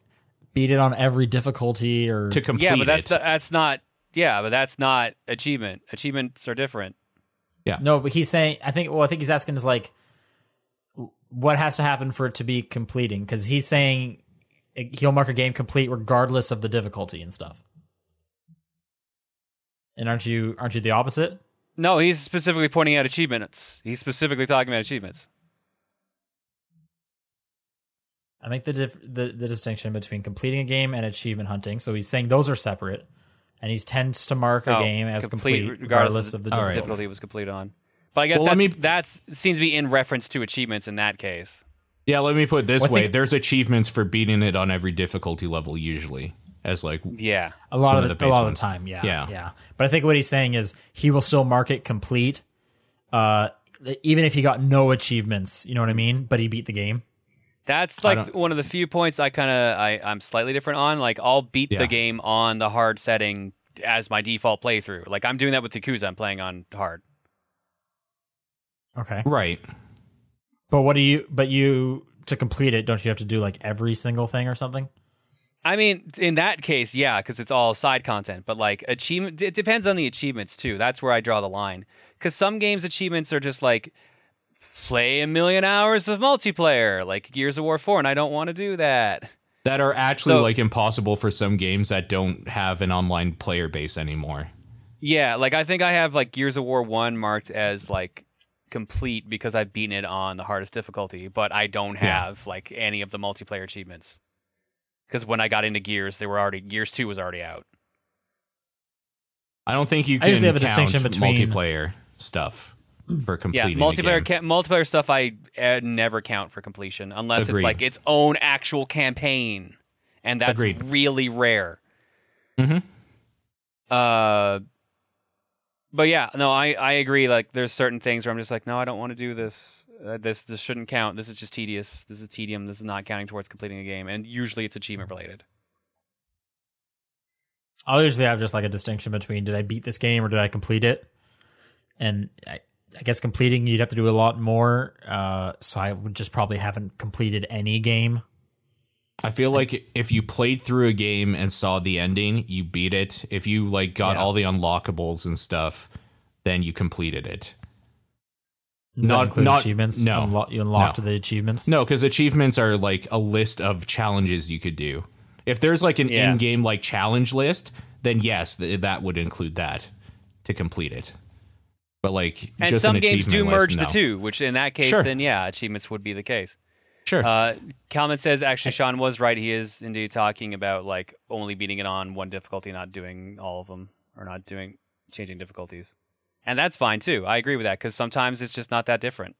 beat it on every difficulty or To complete Yeah, but that's the, that's not. Yeah, but that's not achievement. Achievements are different. No. But he's saying I think well I think he's asking is like what has to happen for it to be completing because he's saying he'll mark a game complete regardless of the difficulty and stuff. And aren't you aren't you the opposite? No, he's specifically pointing out achievements. He's specifically talking about achievements. I make the, dif- the the distinction between completing a game and achievement hunting. So he's saying those are separate, and he tends to mark a Oh, game as complete, regardless, regardless of of the the difficulty. difficulty it was complete on. But I guess Well, let that's, me- that's seems to be in reference to achievements in that case. Yeah, let me put it this Well, way: think- there's achievements for beating it on every difficulty level, usually as like Yeah. A lot of of the, the a base lot of the time, yeah, Yeah. yeah. But I think what he's saying is he will still mark it complete, uh, even if he got no achievements. You know what I mean? But he beat the game. That's like one of the few points I kind of I I'm slightly different on. Like I'll beat Yeah. the game on the hard setting as my default playthrough. Like I'm doing that with Yakuza. I'm playing on hard. Okay. right. But what do you? But you to complete it, don't you have to do like every single thing or something? I mean, in that case, yeah, because it's all side content. But like achievement, it depends on the achievements too. That's where I draw the line. Because some games achievements are just like play a million hours of multiplayer, like Gears of War Four, and I don't want to do that. That are actually So- like impossible for some games that don't have an online player base anymore. Yeah, like I think I have like Gears of War One marked as like complete because I've beaten it on the hardest difficulty, but I don't Yeah. have like any of the multiplayer achievements. Because when I got into Gears, they were already Gears Two was already out. I don't think you I can usually have a count distinction between- multiplayer stuff for Yeah, multiplayer a game. ca- multiplayer stuff I uh, never count for completion unless Agreed. it's like its own actual campaign, and that's Agreed. really rare. Mhm. Uh, but yeah, no, I I agree. Like, there's certain things where I'm just like, no, I don't want to do this. Uh, this this shouldn't count. This is just tedious. This is tedium. This is not counting towards completing a game, and usually it's achievement related. I'll usually have just like a distinction between did I beat this game or did I complete it? And I, I guess completing you'd have to do a lot more. Uh, so I would just probably haven't completed any game. I feel like if you played through a game and saw the ending, you beat it. If you like got Yeah. all the unlockables and stuff, then you completed it. Does Not- not- achievements? no. Unlo- you unlocked No. the achievements. No, because achievements are like a list of challenges you could do. If there's like an Yeah. in-game like challenge list, then yes, th- that would include that to complete it. But like, And just some an games do merge list, the no. two, which in that case, Sure. then yeah, achievements would be the case. Sure. Uh, Kalman says actually Sean was right. He is indeed talking about like only beating it on one difficulty, not doing all of them, or not doing changing difficulties, and that's fine too. I agree with that because sometimes it's just not that different.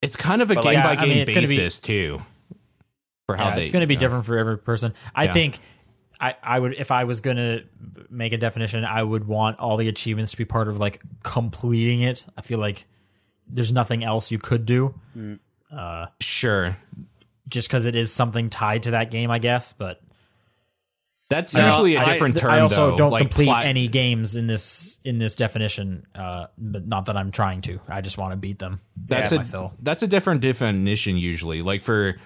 it's kind of a but, like, game yeah, by I mean, game it's gonna be- basis too. For how yeah, they, it's going to be you know. different for every person. I Yeah. think I, I would if I was going to make a definition, I would want all the achievements to be part of like completing it. I feel like there's nothing else you could do Sure, just because it is something tied to that game, I guess. But that's No, usually a I- different term. I also though, don't like complete plat- any games in this in this definition. Uh, but not that I'm trying to. I just want to beat them. That's Yeah, a fill. that's a different definition usually. Like for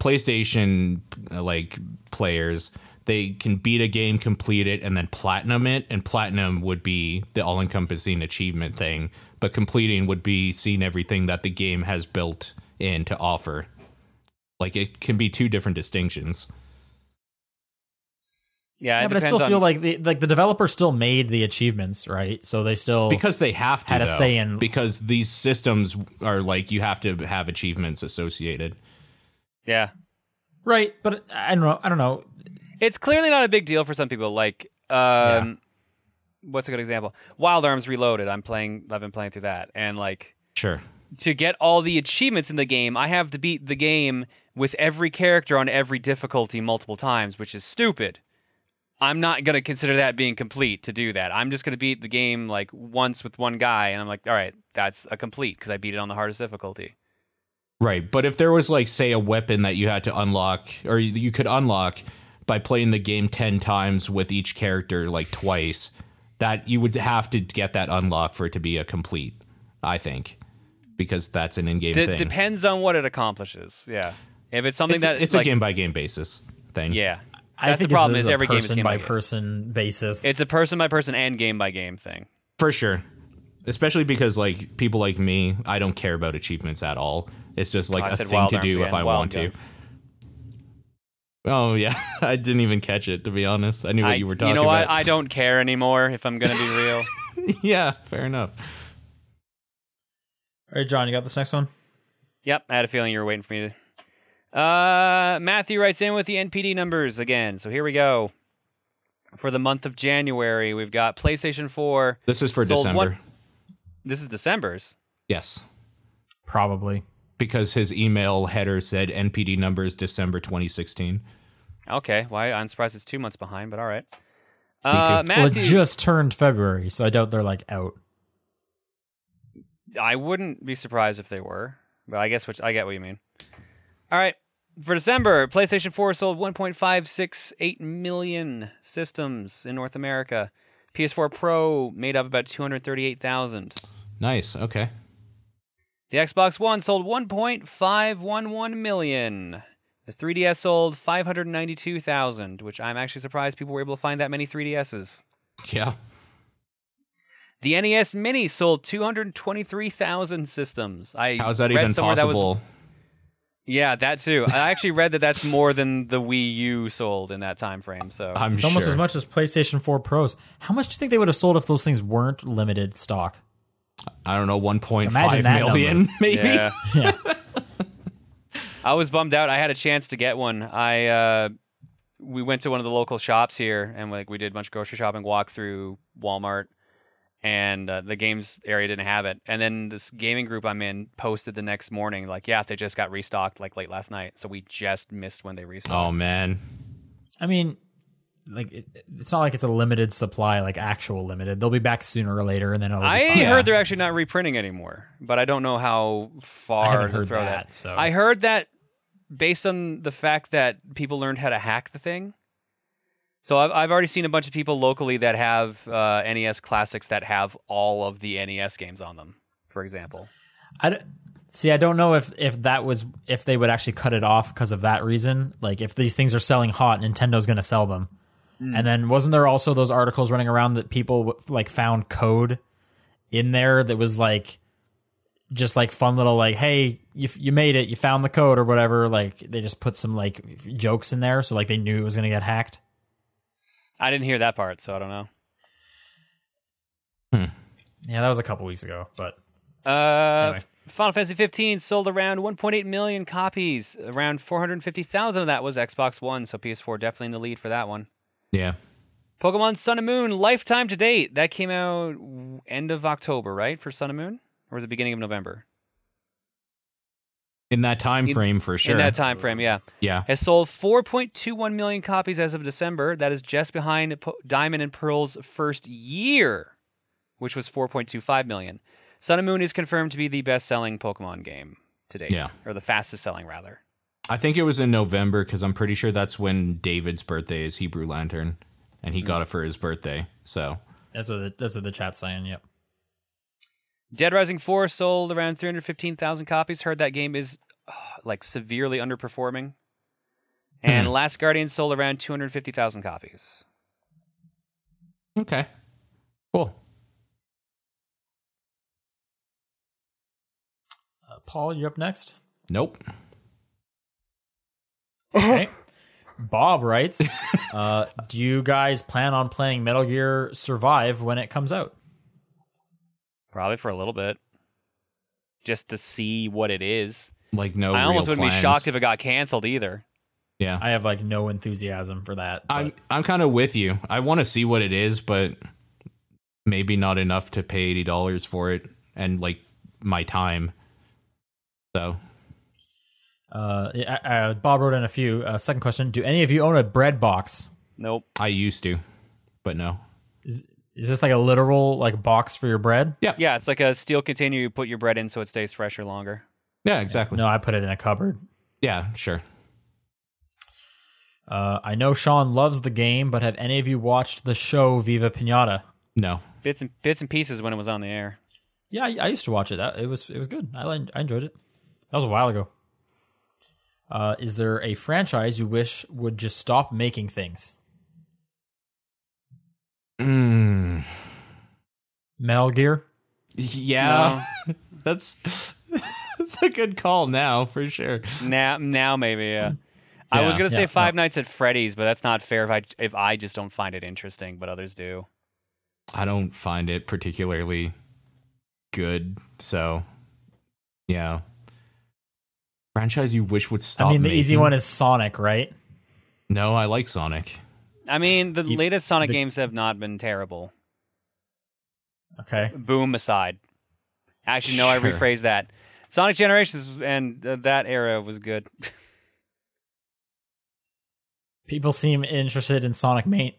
PlayStation uh, like players, they can beat a game, complete it, and then platinum it. And platinum would be the all-encompassing achievement thing, but completing would be seeing everything that the game has built in to offer. Like it can be two different distinctions. Yeah, Yeah, but I still on- feel like the like the developer still made the achievements, right? So they still Because they have to Had a though, say in- because these systems are like you have to have achievements associated. yeah, right. But I don't know. I don't know. It's clearly not a big deal for some people. Like, um, what's a good example? Wild Arms Reloaded. I'm playing. I've been playing through that, and like Sure. to get all the achievements in the game, I have to beat the game with every character on every difficulty multiple times, which is stupid. I'm not going to consider that being complete to do that. I'm just going to beat the game like once with one guy, and I'm like, all right, that's a complete because I beat it on the hardest difficulty. Right, but if there was like say a weapon that you had to unlock or you could unlock by playing the game 10 times with each character like twice, that you would have to get that unlock for it to be a complete, I think. Because that's an in-game D- thing. depends on what it accomplishes. Yeah, if it's something it's that it's like, a game by game basis thing. Yeah, I that's the problem. This Is is, a every game is person game by by game. person basis. It's a person by person and game by game thing. For sure. Especially because like people like me, I don't care about achievements at all. It's just like oh, I a said thing Wild to Arms do if again, I Wild want to. Guns. Oh yeah, I didn't even catch it to be honest. I knew what I, you were talking about. you know what? I don't care anymore if I'm going to be real. yeah, fair enough. All right, John, you got this next one? Yep, I had a feeling you were waiting for me to. Uh, Matthew writes in with the NPD numbers again. So here we go. For the month of January, we've got PlayStation 4. This is for December. one- This is December's. Yes. Probably. Because his email header said NPD numbers December 2016. Okay, why? I'm surprised it's two months behind, but all right. Uh, too. Well, it just turned February, so I doubt they're like out. I wouldn't be surprised if they were, but I guess which I get what you mean. All right, for December, PlayStation 4 sold 1.568 million systems in North America. PS4 Pro made up about 238,000. Nice. Okay. The Xbox One sold 1.511 million. The 3DS sold 592,000, which I'm actually surprised people were able to find that many 3DSs. Yeah. The NES Mini sold 223,000 systems. I How's that read even somewhere that was- possible? Yeah, that too. I actually read that that's more than the Wii U sold in that time frame. So I'm It's sure. almost as much as PlayStation 4 Pros. How much do you think they would have sold if those things weren't limited stock? I don't know, 1.5 Imagine that million, number. maybe. yeah, Yeah. I was bummed out. I had a chance to get one. I uh, we went to one of the local shops here, and like we did a bunch of grocery shopping, walk through Walmart, and uh, the games area didn't have it. And then this gaming group I'm in posted the next morning, like, yeah, they just got restocked like late last night, so we just missed when they restocked. Oh man. I mean, like it, it's not like it's a limited supply, like actual limited. They'll be back sooner or later, and then it'll be I fine. Yeah. heard they're actually not reprinting anymore, but I don't know how far I to heard throw that, so- I heard that based on the fact that people learned how to hack the thing. So I've I've already seen a bunch of people locally that have uh, NES classics that have all of the NES games on them. For example, I d- see. I don't know if if that was if they would actually cut it off because of that reason. Like if these things are selling hot, Nintendo's going to sell them. And then wasn't there also those articles running around that people like found code in there that was like just like fun little like hey you you made it you found the code or whatever like they just put some like jokes in there so like they knew it was going to get hacked. I didn't hear that part, so I don't know. Yeah, that was a couple weeks ago, but Uh, Anyway. Final Fantasy 15 sold around 1.8 million copies. Around 450,000 of that was Xbox One, so PS4 definitely in the lead for that one. Yeah. Pokemon Sun and Moon lifetime to date. That came out end of October, right, for Sun and Moon, or was it beginning of November? In that time In- frame for sure. In that time frame, yeah. yeah. Has sold 4.21 million copies as of December. That is just behind Po- Diamond and Pearl's first year, which was 4.25 million. Sun and Moon is confirmed to be the best-selling Pokemon game to date, Yeah. or the fastest-selling rather. I think it was in November because I'm pretty sure that's when David's birthday is Hebrew Lantern, and he hmm. got it for his birthday. So that's what the, that's what the chat's saying. Yep. Dead Rising 4 sold around 315,000 copies. Heard that game is uh, like severely underperforming. And Last Guardian sold around 250,000 copies. okay, cool. Uh, Paul, you're up next. Nope. Okay. Bob writes, uh, "Do you guys plan on playing Metal Gear Survive when it comes out?" Probably for a little bit. Just to see what it is. Like no. I almost real wouldn't be shocked if it got canceled either. Yeah. I have like no enthusiasm for that. but- I'm I'm kind of with you. I want to see what it is, but maybe not enough to pay eighty dollars for it and like my time. So Uh, uh, Bob wrote in a few. Uh, second question: Do any of you own a bread box? Nope. I used to, but no. Is is this like a literal like box for your bread? Yeah, Yeah, it's like a steel container you put your bread in so it stays fresher longer. Yeah, exactly. No, I put it in a cupboard. Yeah, sure. Uh, I know Sean loves the game, but have any of you watched the show Viva Pinata? No. Bits and bits and pieces when it was on the air. Yeah, I, I used to watch it. That it was it was good. I I enjoyed it. That was a while ago. Uh, is there a franchise you wish would just stop making things? Mm, Metal Gear. yeah, that's that's a good call now for sure. Now, now maybe. Yeah. I was gonna say yeah, Five Nights at Freddy's, but that's not fair if I if I just don't find it interesting, but others do. I don't find it particularly good. So, yeah. Franchise you wish would stop. I mean, the easy one is Sonic, right? No, I like Sonic. I mean, the You- latest Sonic the- games have not been terrible. Okay. Boom aside. Actually, no, I Sure. rephrase that. Sonic Generations and uh, that era was good. People seem interested in Sonic Mania.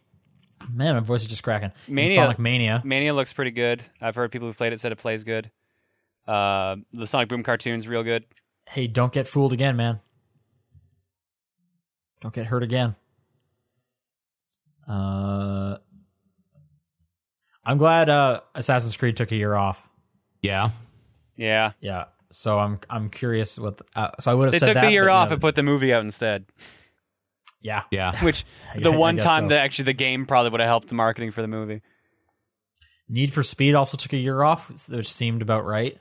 Man, my voice is just cracking. In Mania- Sonic Mania. Mania looks pretty good. I've heard people who've played it said it plays good. Uh, the Sonic Boom cartoon's real good. Hey, don't get fooled again, man. Don't get hurt again. Uh, I'm glad uh, Assassin's Creed took a year off. Yeah. Yeah, Yeah, so I'm I'm curious what. The, uh, so I would have said. they said took that, the year but, off yeah, and put the movie out instead. yeah, Yeah. Which the I one guess time so. that actually the game probably would have helped the marketing for the movie. Need for Speed also took a year off, which seemed about right.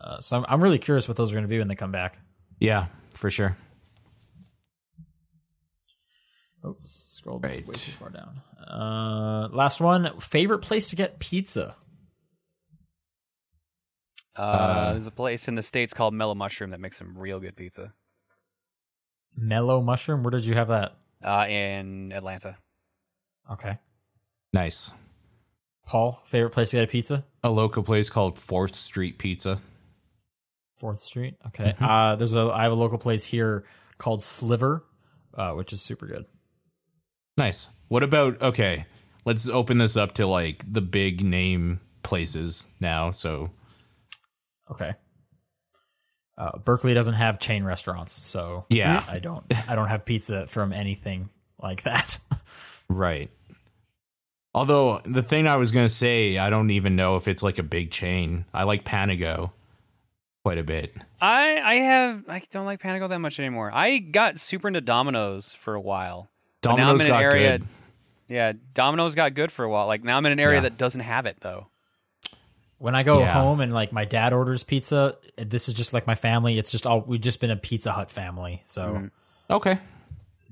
Uh, so I'm, I'm really curious what those are going to be when they come back. Yeah, for sure. Oops, scrolled Right. way too far down. Uh, last one. Favorite place to get pizza? Uh, there's a place in the states called Mellow Mushroom that makes some real good pizza. Mellow Mushroom. Where did you have that? Uh, in Atlanta. Okay. Nice. Paul, favorite place to get a pizza? A local place called 4th Street Pizza. Fourth Street. Okay. Uh, there's a I have a local place here called Sliver, uh, which is super good. Nice. What about okay, let's open this up to like the big name places now. So, Okay. Uh, Berkeley doesn't have chain restaurants, so Yeah. I don't I don't have pizza from anything like that. right. Although the thing I was going to say, I don't even know if it's like a big chain. I like Panago quite a bit. I I have I don't like Panago that much anymore. I got super into Domino's for a while. But now I'm Domino's in an got area- good. Yeah, Domino's got good for a while. Like now I'm in an area Yeah. that doesn't have it though. when I go Yeah. home and like my dad orders pizza, this is just like my family. It's just all we've just been a Pizza Hut family, so mm-hmm. Okay.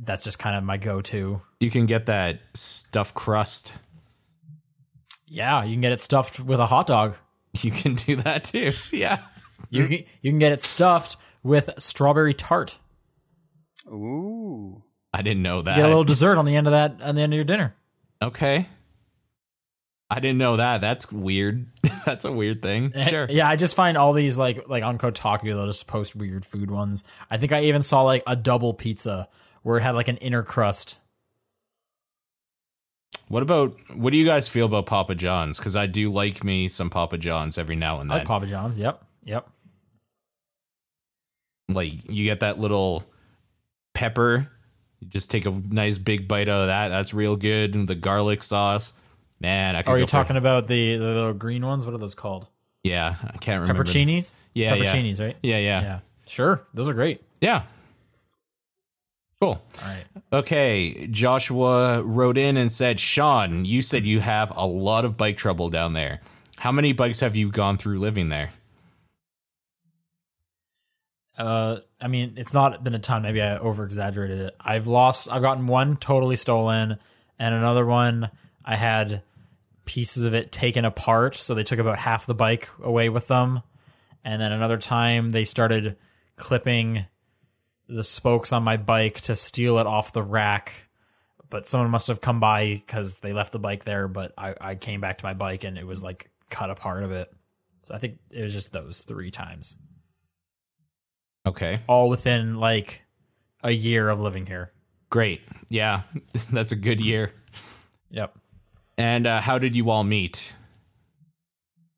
that's just kind of my go-to. You can get that stuffed crust. Yeah, you can get it stuffed with a hot dog. You can do that too. Yeah. You can you can get it stuffed with strawberry tart. Ooh. I didn't know that. Get a little dessert on the end of that on the end of your dinner. okay. I didn't know that. That's weird. That's a weird thing. Eh, sure. Yeah, I just find all these like like on Kotaku they'll just post weird food ones. I think I even saw like a double pizza where it had like an inner crust. What about what do you guys feel about Papa John's? Because I do like me some Papa John's every now and I then. like Papa John's. Yep, yep. like you get that little pepper. You just take a nice big bite out of that. That's real good. And the garlic sauce, man. I could are you for- talking about the the little green ones? What are those called? Yeah, I can't remember. Pepperoncinis. Yeah, yeah. pepperoncinis, right? Yeah, yeah, yeah, Yeah, sure. Those are great. Yeah. Cool. All right. Okay, Joshua wrote in and said, "Sean, you said you have a lot of bike trouble down there. How many bikes have you gone through living there?" Uh, I mean, it's not been a ton. Maybe I over exaggerated it. I've lost. I've gotten one totally stolen, and another one I had pieces of it taken apart. So they took about half the bike away with them, and then another time they started clipping the spokes on my bike to steal it off the rack. But someone must have come by because they left the bike there. But I, I came back to my bike and it was like cut apart of it. So I think it was just those three times Okay, all within like a year of living here. great. Yeah, that's a good year. Yep. And uh, how did you all meet?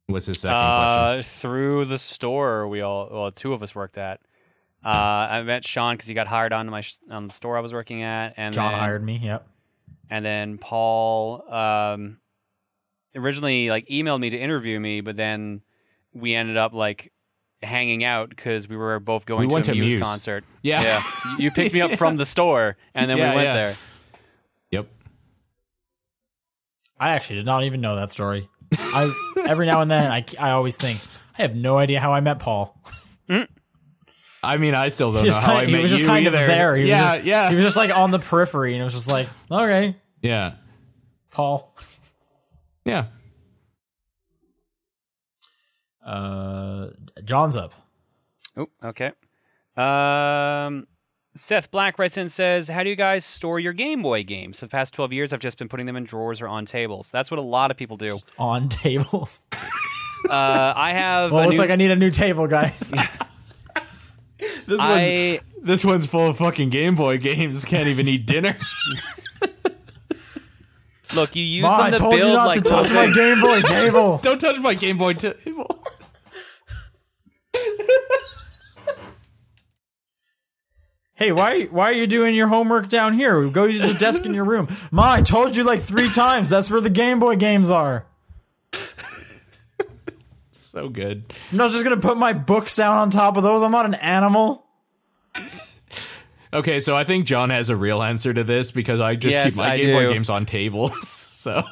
Was his second question. Uh, through the store we all well two of us worked at. Uh, I met Sean because he got hired on my sh- on the store I was working at, and John then, hired me. Yep. and then Paul um, originally like emailed me to interview me, but then we ended up like hanging out because we were both going We to went a to Muse, Muse. concert. Yeah. yeah. You picked me up from the store, and then Yeah, we went yeah. there. Yep. I actually did not even know that story. I every now and then I, I always think I have no idea how I met Paul. Mm. I mean, I still don't He know was how I kind, met he was just you kind either. of there. He yeah, was just, yeah, He was just like on the periphery, and it was just like, okay, yeah. Paul. Yeah. Uh, John's up. Oh, okay. Um, Seth Black writes in and says, "How do you guys store your Game Boy games? For the past twelve years, I've just been putting them in drawers or on tables. That's what a lot of people do. On tables. Uh, I have. Well, a it looks new- like I need a new table, guys. This I this one's full of fucking Game Boy games. Can't even eat dinner. look. You use Ma, them I to told build you not like to touch my Game Boy table. Don't touch my Game Boy table. Hey, why why are you doing your homework down here? Go use the desk in your room. Ma, I told you like three times. That's where the Game Boy games are. So good. I'm not just gonna put my books down on top of those. I'm not an animal. Okay, so I think John has a real answer to this because I just Yes, keep my I Game Boy games on tables. So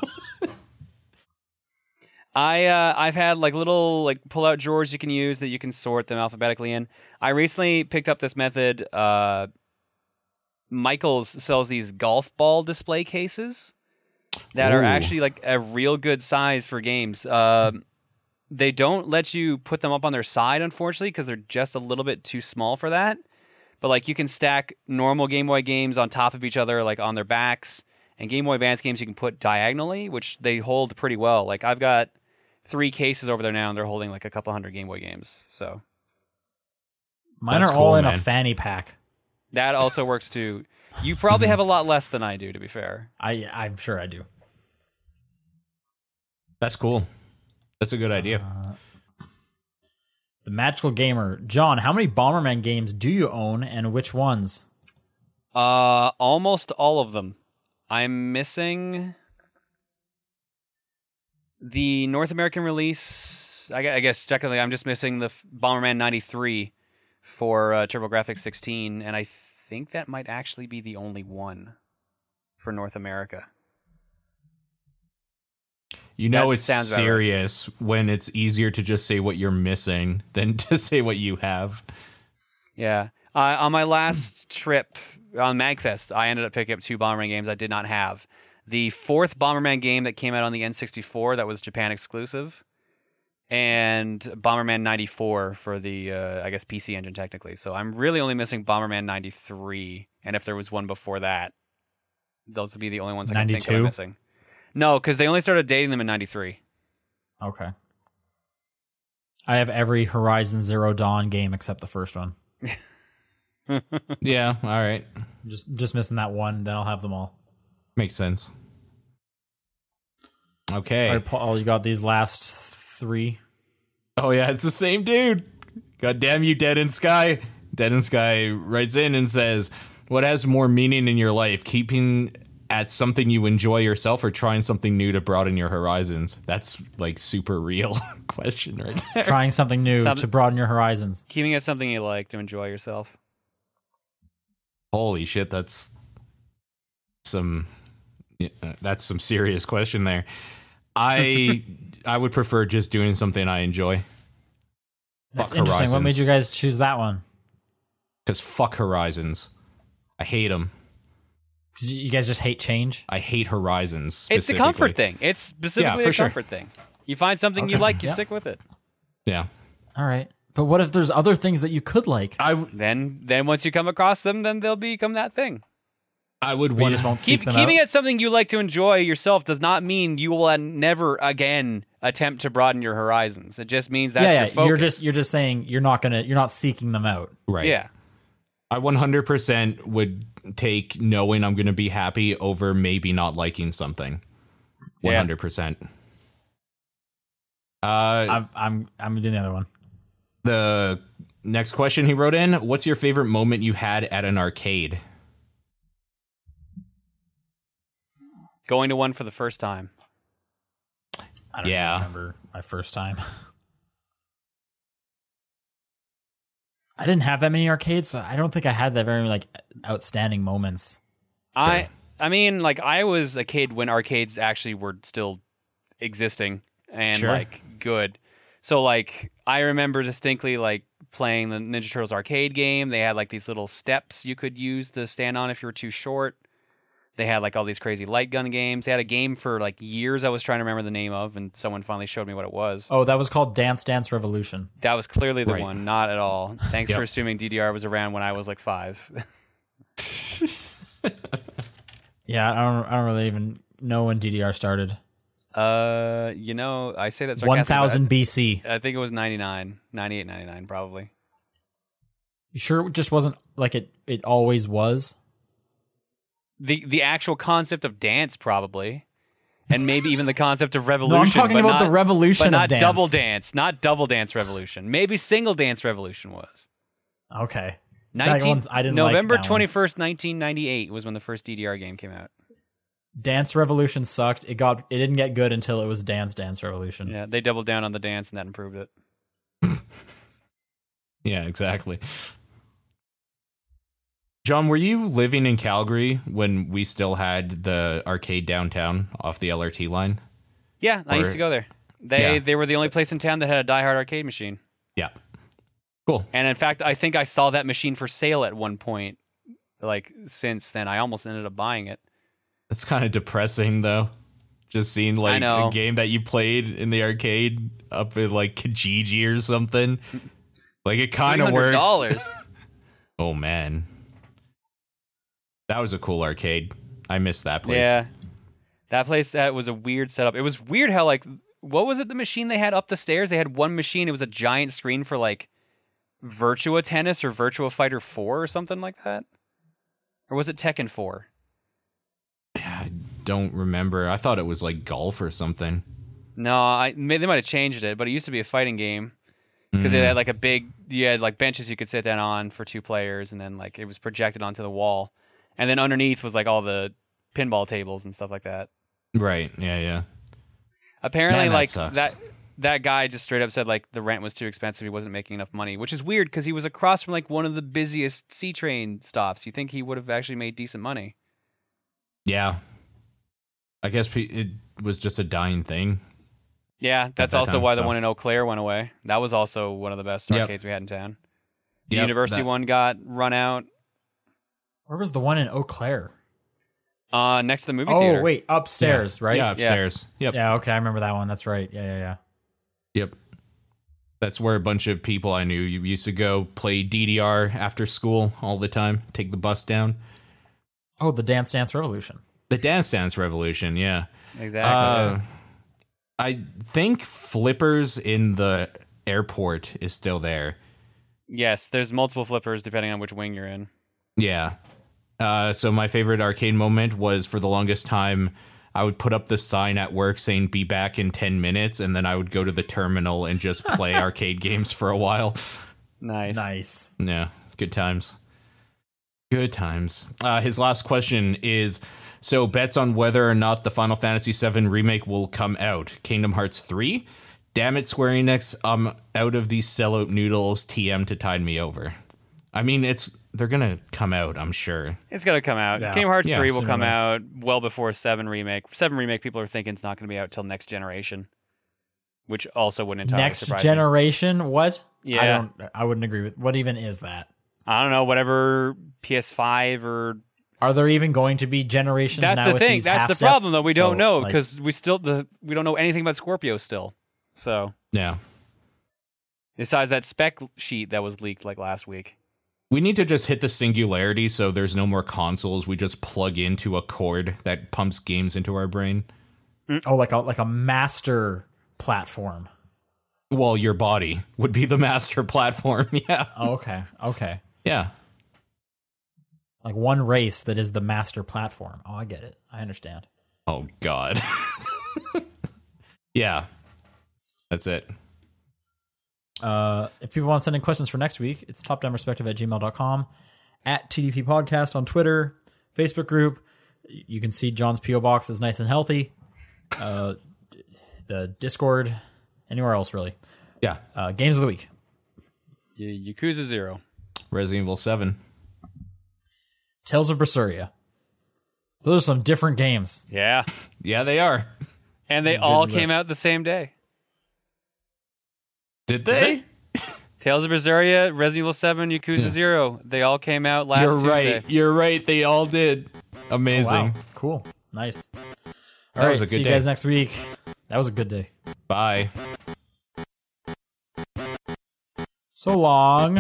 I uh, I've had like little like pull out drawers you can use that you can sort them alphabetically in. I recently picked up this method. Uh, Michaels sells these golf ball display cases that are actually like a real good size for games. Um they don't let you put them up on their side, unfortunately, because they're just a little bit too small for that. But like you can stack normal Game Boy games on top of each other, like on their backs, and Game Boy Advance games you can put diagonally, which they hold pretty well. Like I've got three cases over there now, and they're holding like a couple hundred Game Boy games. So Mine That's are all cool, in a fanny pack. that also works too. You probably have a lot less than I do, to be fair. I I'm sure I do. that's cool. That's a good idea. The Magical Gamer, John. How many Bomberman games do you own, and which ones? Uh, almost all of them. I'm missing the North American release. I, I guess technically, I'm just missing the Bomberman '93 for uh, TurboGrafx 16, and I think that might actually be the only one for North America. You know That it's sounds right. serious when it's easier to just say what you're missing than to say what you have. Yeah. Uh, on my last trip on Magfest, I ended up picking up two Bomberman games I did not have. The fourth Bomberman game that came out on the N64 that was Japan exclusive, and Bomberman 94 for the uh, I guess PC engine technically. So I'm really only missing Bomberman 93, and if there was one before that, those would be the only ones I can think of I'm missing. No, because they only started dating them in 93. Okay. I have every Horizon Zero Dawn game except the first one. Yeah, all right. Just just missing that one. Then I'll have them all. Makes sense. Okay. All right, Paul, you got these last three. Oh yeah, it's the same dude. God damn you, Dead in Sky. Dead in Sky writes in and says, "What has more meaning in your life? Keeping at something you enjoy yourself, or trying something new to broaden your horizons?" That's like super real question right there. Trying something new Some- to broaden your horizons. Keeping at something you like to enjoy yourself. Holy shit, that's some. Yeah, uh, That's some serious question there. I I would prefer just doing something I enjoy. That's Fuck interesting. What made you guys choose that one? Because fuck Horizons. I hate them. 'Cause you guys just hate change. I hate Horizons. It's a comfort thing. It's specifically for a sure. comfort thing. You find something you like, you Yeah. stick with it. Yeah. All right. But what if there's other things that you could like? I, w- Then, then once you come across them, then they'll become that thing. I would want just won't Keep, keeping out? it something you like to enjoy yourself does not mean you will uh, never again attempt to broaden your horizons. It just means that's yeah, your focus. You're just you're just saying you're not gonna you're not seeking them out. right. yeah. I 100% would take knowing I'm going to be happy over maybe not liking something. Yeah. 100%. Uh, I'm I'm I'm doing the other one. the next question he wrote in What's your favorite moment you had at an arcade? Going to one for the first time. I don't Yeah. remember my first time. I didn't have that many arcades, so I don't think I had that very like outstanding moments. I I mean, like I was a kid when arcades actually were still existing and Sure. like good. So like I remember distinctly like playing the Ninja Turtles arcade game. They had like these little steps you could use to stand on if you were too short. They had like all these crazy light gun games. They had a game for like years I was trying to remember the name of, and someone finally showed me what it was. Oh, that was called Dance Dance Revolution. That was clearly the Right. one, not at all. Thanks Yep. for assuming DDR was around when I was like five. Yeah, I don't. I don't really even know when DDR started. uh, you know, I say that sarcastically, thousand BC. I think it was 99, 98, 99 probably. You sure it just wasn't like it? It always was. The the actual concept of dance probably, and maybe even the concept of revolution. No, I'm talking but about the revolution but not of dance. double dance, not double dance revolution. Maybe single dance revolution was. Okay. 19, I didn't November that one. 21st, 1998 was when the first DDR game came out. Dance Revolution sucked. It got. It didn't get good until it was Dance Dance Revolution. Yeah, they doubled down on the dance and that improved it. Yeah, exactly. John, were you living in Calgary when we still had the arcade downtown off the LRT line? Yeah, I used to go there. They Yeah. they were the only place in town that had a Die Hard arcade machine. Yeah. Cool. And in fact, I think I saw that machine for sale at one point. Like since then, I almost ended up buying it. That's kind of depressing, though. Just seeing like a game that you played in the arcade up in like Kijiji or something. Like it kind of works. Oh man, that was a cool arcade. I missed that place. yeah, that place that was a weird setup. It was weird how like what was it? The machine they had up the stairs. They had one machine. It was a giant screen for like Virtua Tennis or Virtua Fighter Four or something like that. Or was it Tekken Four? I don't remember. I thought it was like golf or something. No, I they might have changed it, but it used to be a fighting game because Mm. it had like a big, you had like benches you could sit down on for two players, and then like it was projected onto the wall, and then underneath was like all the pinball tables and stuff like that. Right. Yeah. Yeah. Apparently, Man, that like sucks. that that guy just straight up said like the rent was too expensive. He wasn't making enough money, which is weird because he was across from like one of the busiest C train stops. You think he would have actually made decent money? Yeah. I guess it was just a dying thing. Yeah, that's that also time, why the one in Eau Claire went away. That was also one of the best Yep. arcades we had in town. The Yep, university that- one got run out. Where was the one in Eau Claire? Uh, next to the movie theater. Oh theater. wait, upstairs, right? Yeah, upstairs. Yep. Yeah, okay, I remember that one. That's right. Yeah, yeah, yeah. Yep. That's where a bunch of people I knew used to go play DDR after school all the time, take the bus down. Oh, the Dance Dance Revolution. The Dance Dance Revolution, yeah. Exactly. Uh, I think Flippers in the airport is still there. yes, there's multiple flippers depending on which wing you're in. Yeah. Uh, so my favorite arcade moment was for the longest time, I would put up the sign at work saying "Be back in ten minutes," and then I would go to the terminal and just play arcade games for a while. Nice. Nice. Yeah, good times. Good times. Uh, his last question is: So bets on whether or not the Final Fantasy VII remake will come out. Kingdom Hearts three. Damn it, Square Enix! I'm out of these sellout noodles. TM to tide me over. I mean, it's they're gonna come out. I'm sure. It's gonna come out. Yeah. Kingdom Hearts Yeah, three will come or out well before seven remake. Seven remake people are thinking it's not gonna be out till next generation, which also wouldn't entirely Next surprise me. generation? What? I Yeah. don't. I wouldn't agree with. What even is that? I don't know, whatever PS5 or Are there even going to be generations? that's now the with thing. these That's the steps? problem though. We don't So, know like, because we still the we don't know anything about Scorpio still. So Yeah. besides that spec sheet that was leaked like last week. We need to just hit the singularity so there's no more consoles. We just plug into a cord that pumps games into our brain. Mm, oh, like a like a master platform. Well, your body would be the master platform. Yeah. Oh, okay. Okay. Yeah. Like one race that is the master platform. Oh, I get it. I understand. Oh, God. yeah. That's it. Uh, if people want to send in questions for next week, it's topdownperspective at gmail.com, at TDP Podcast on Twitter, Facebook group. You can see John's P.O. box is nice and healthy. Uh, the Discord, anywhere else really. Yeah. Uh, games of the week. Y- Yakuza Zero. Resident Evil 7. Tales of Berseria. Those are some different games. Yeah. Yeah, they are. And they all came list. out the same day. Did they? Tales of Berseria, Resident Evil 7, Yakuza 0. They all came out last You're Tuesday. right. You're right. They all did. Oh, Amazing. Wow. Cool. Nice. All That right. was a good see good you guys next week. That was a good day. Bye. So long.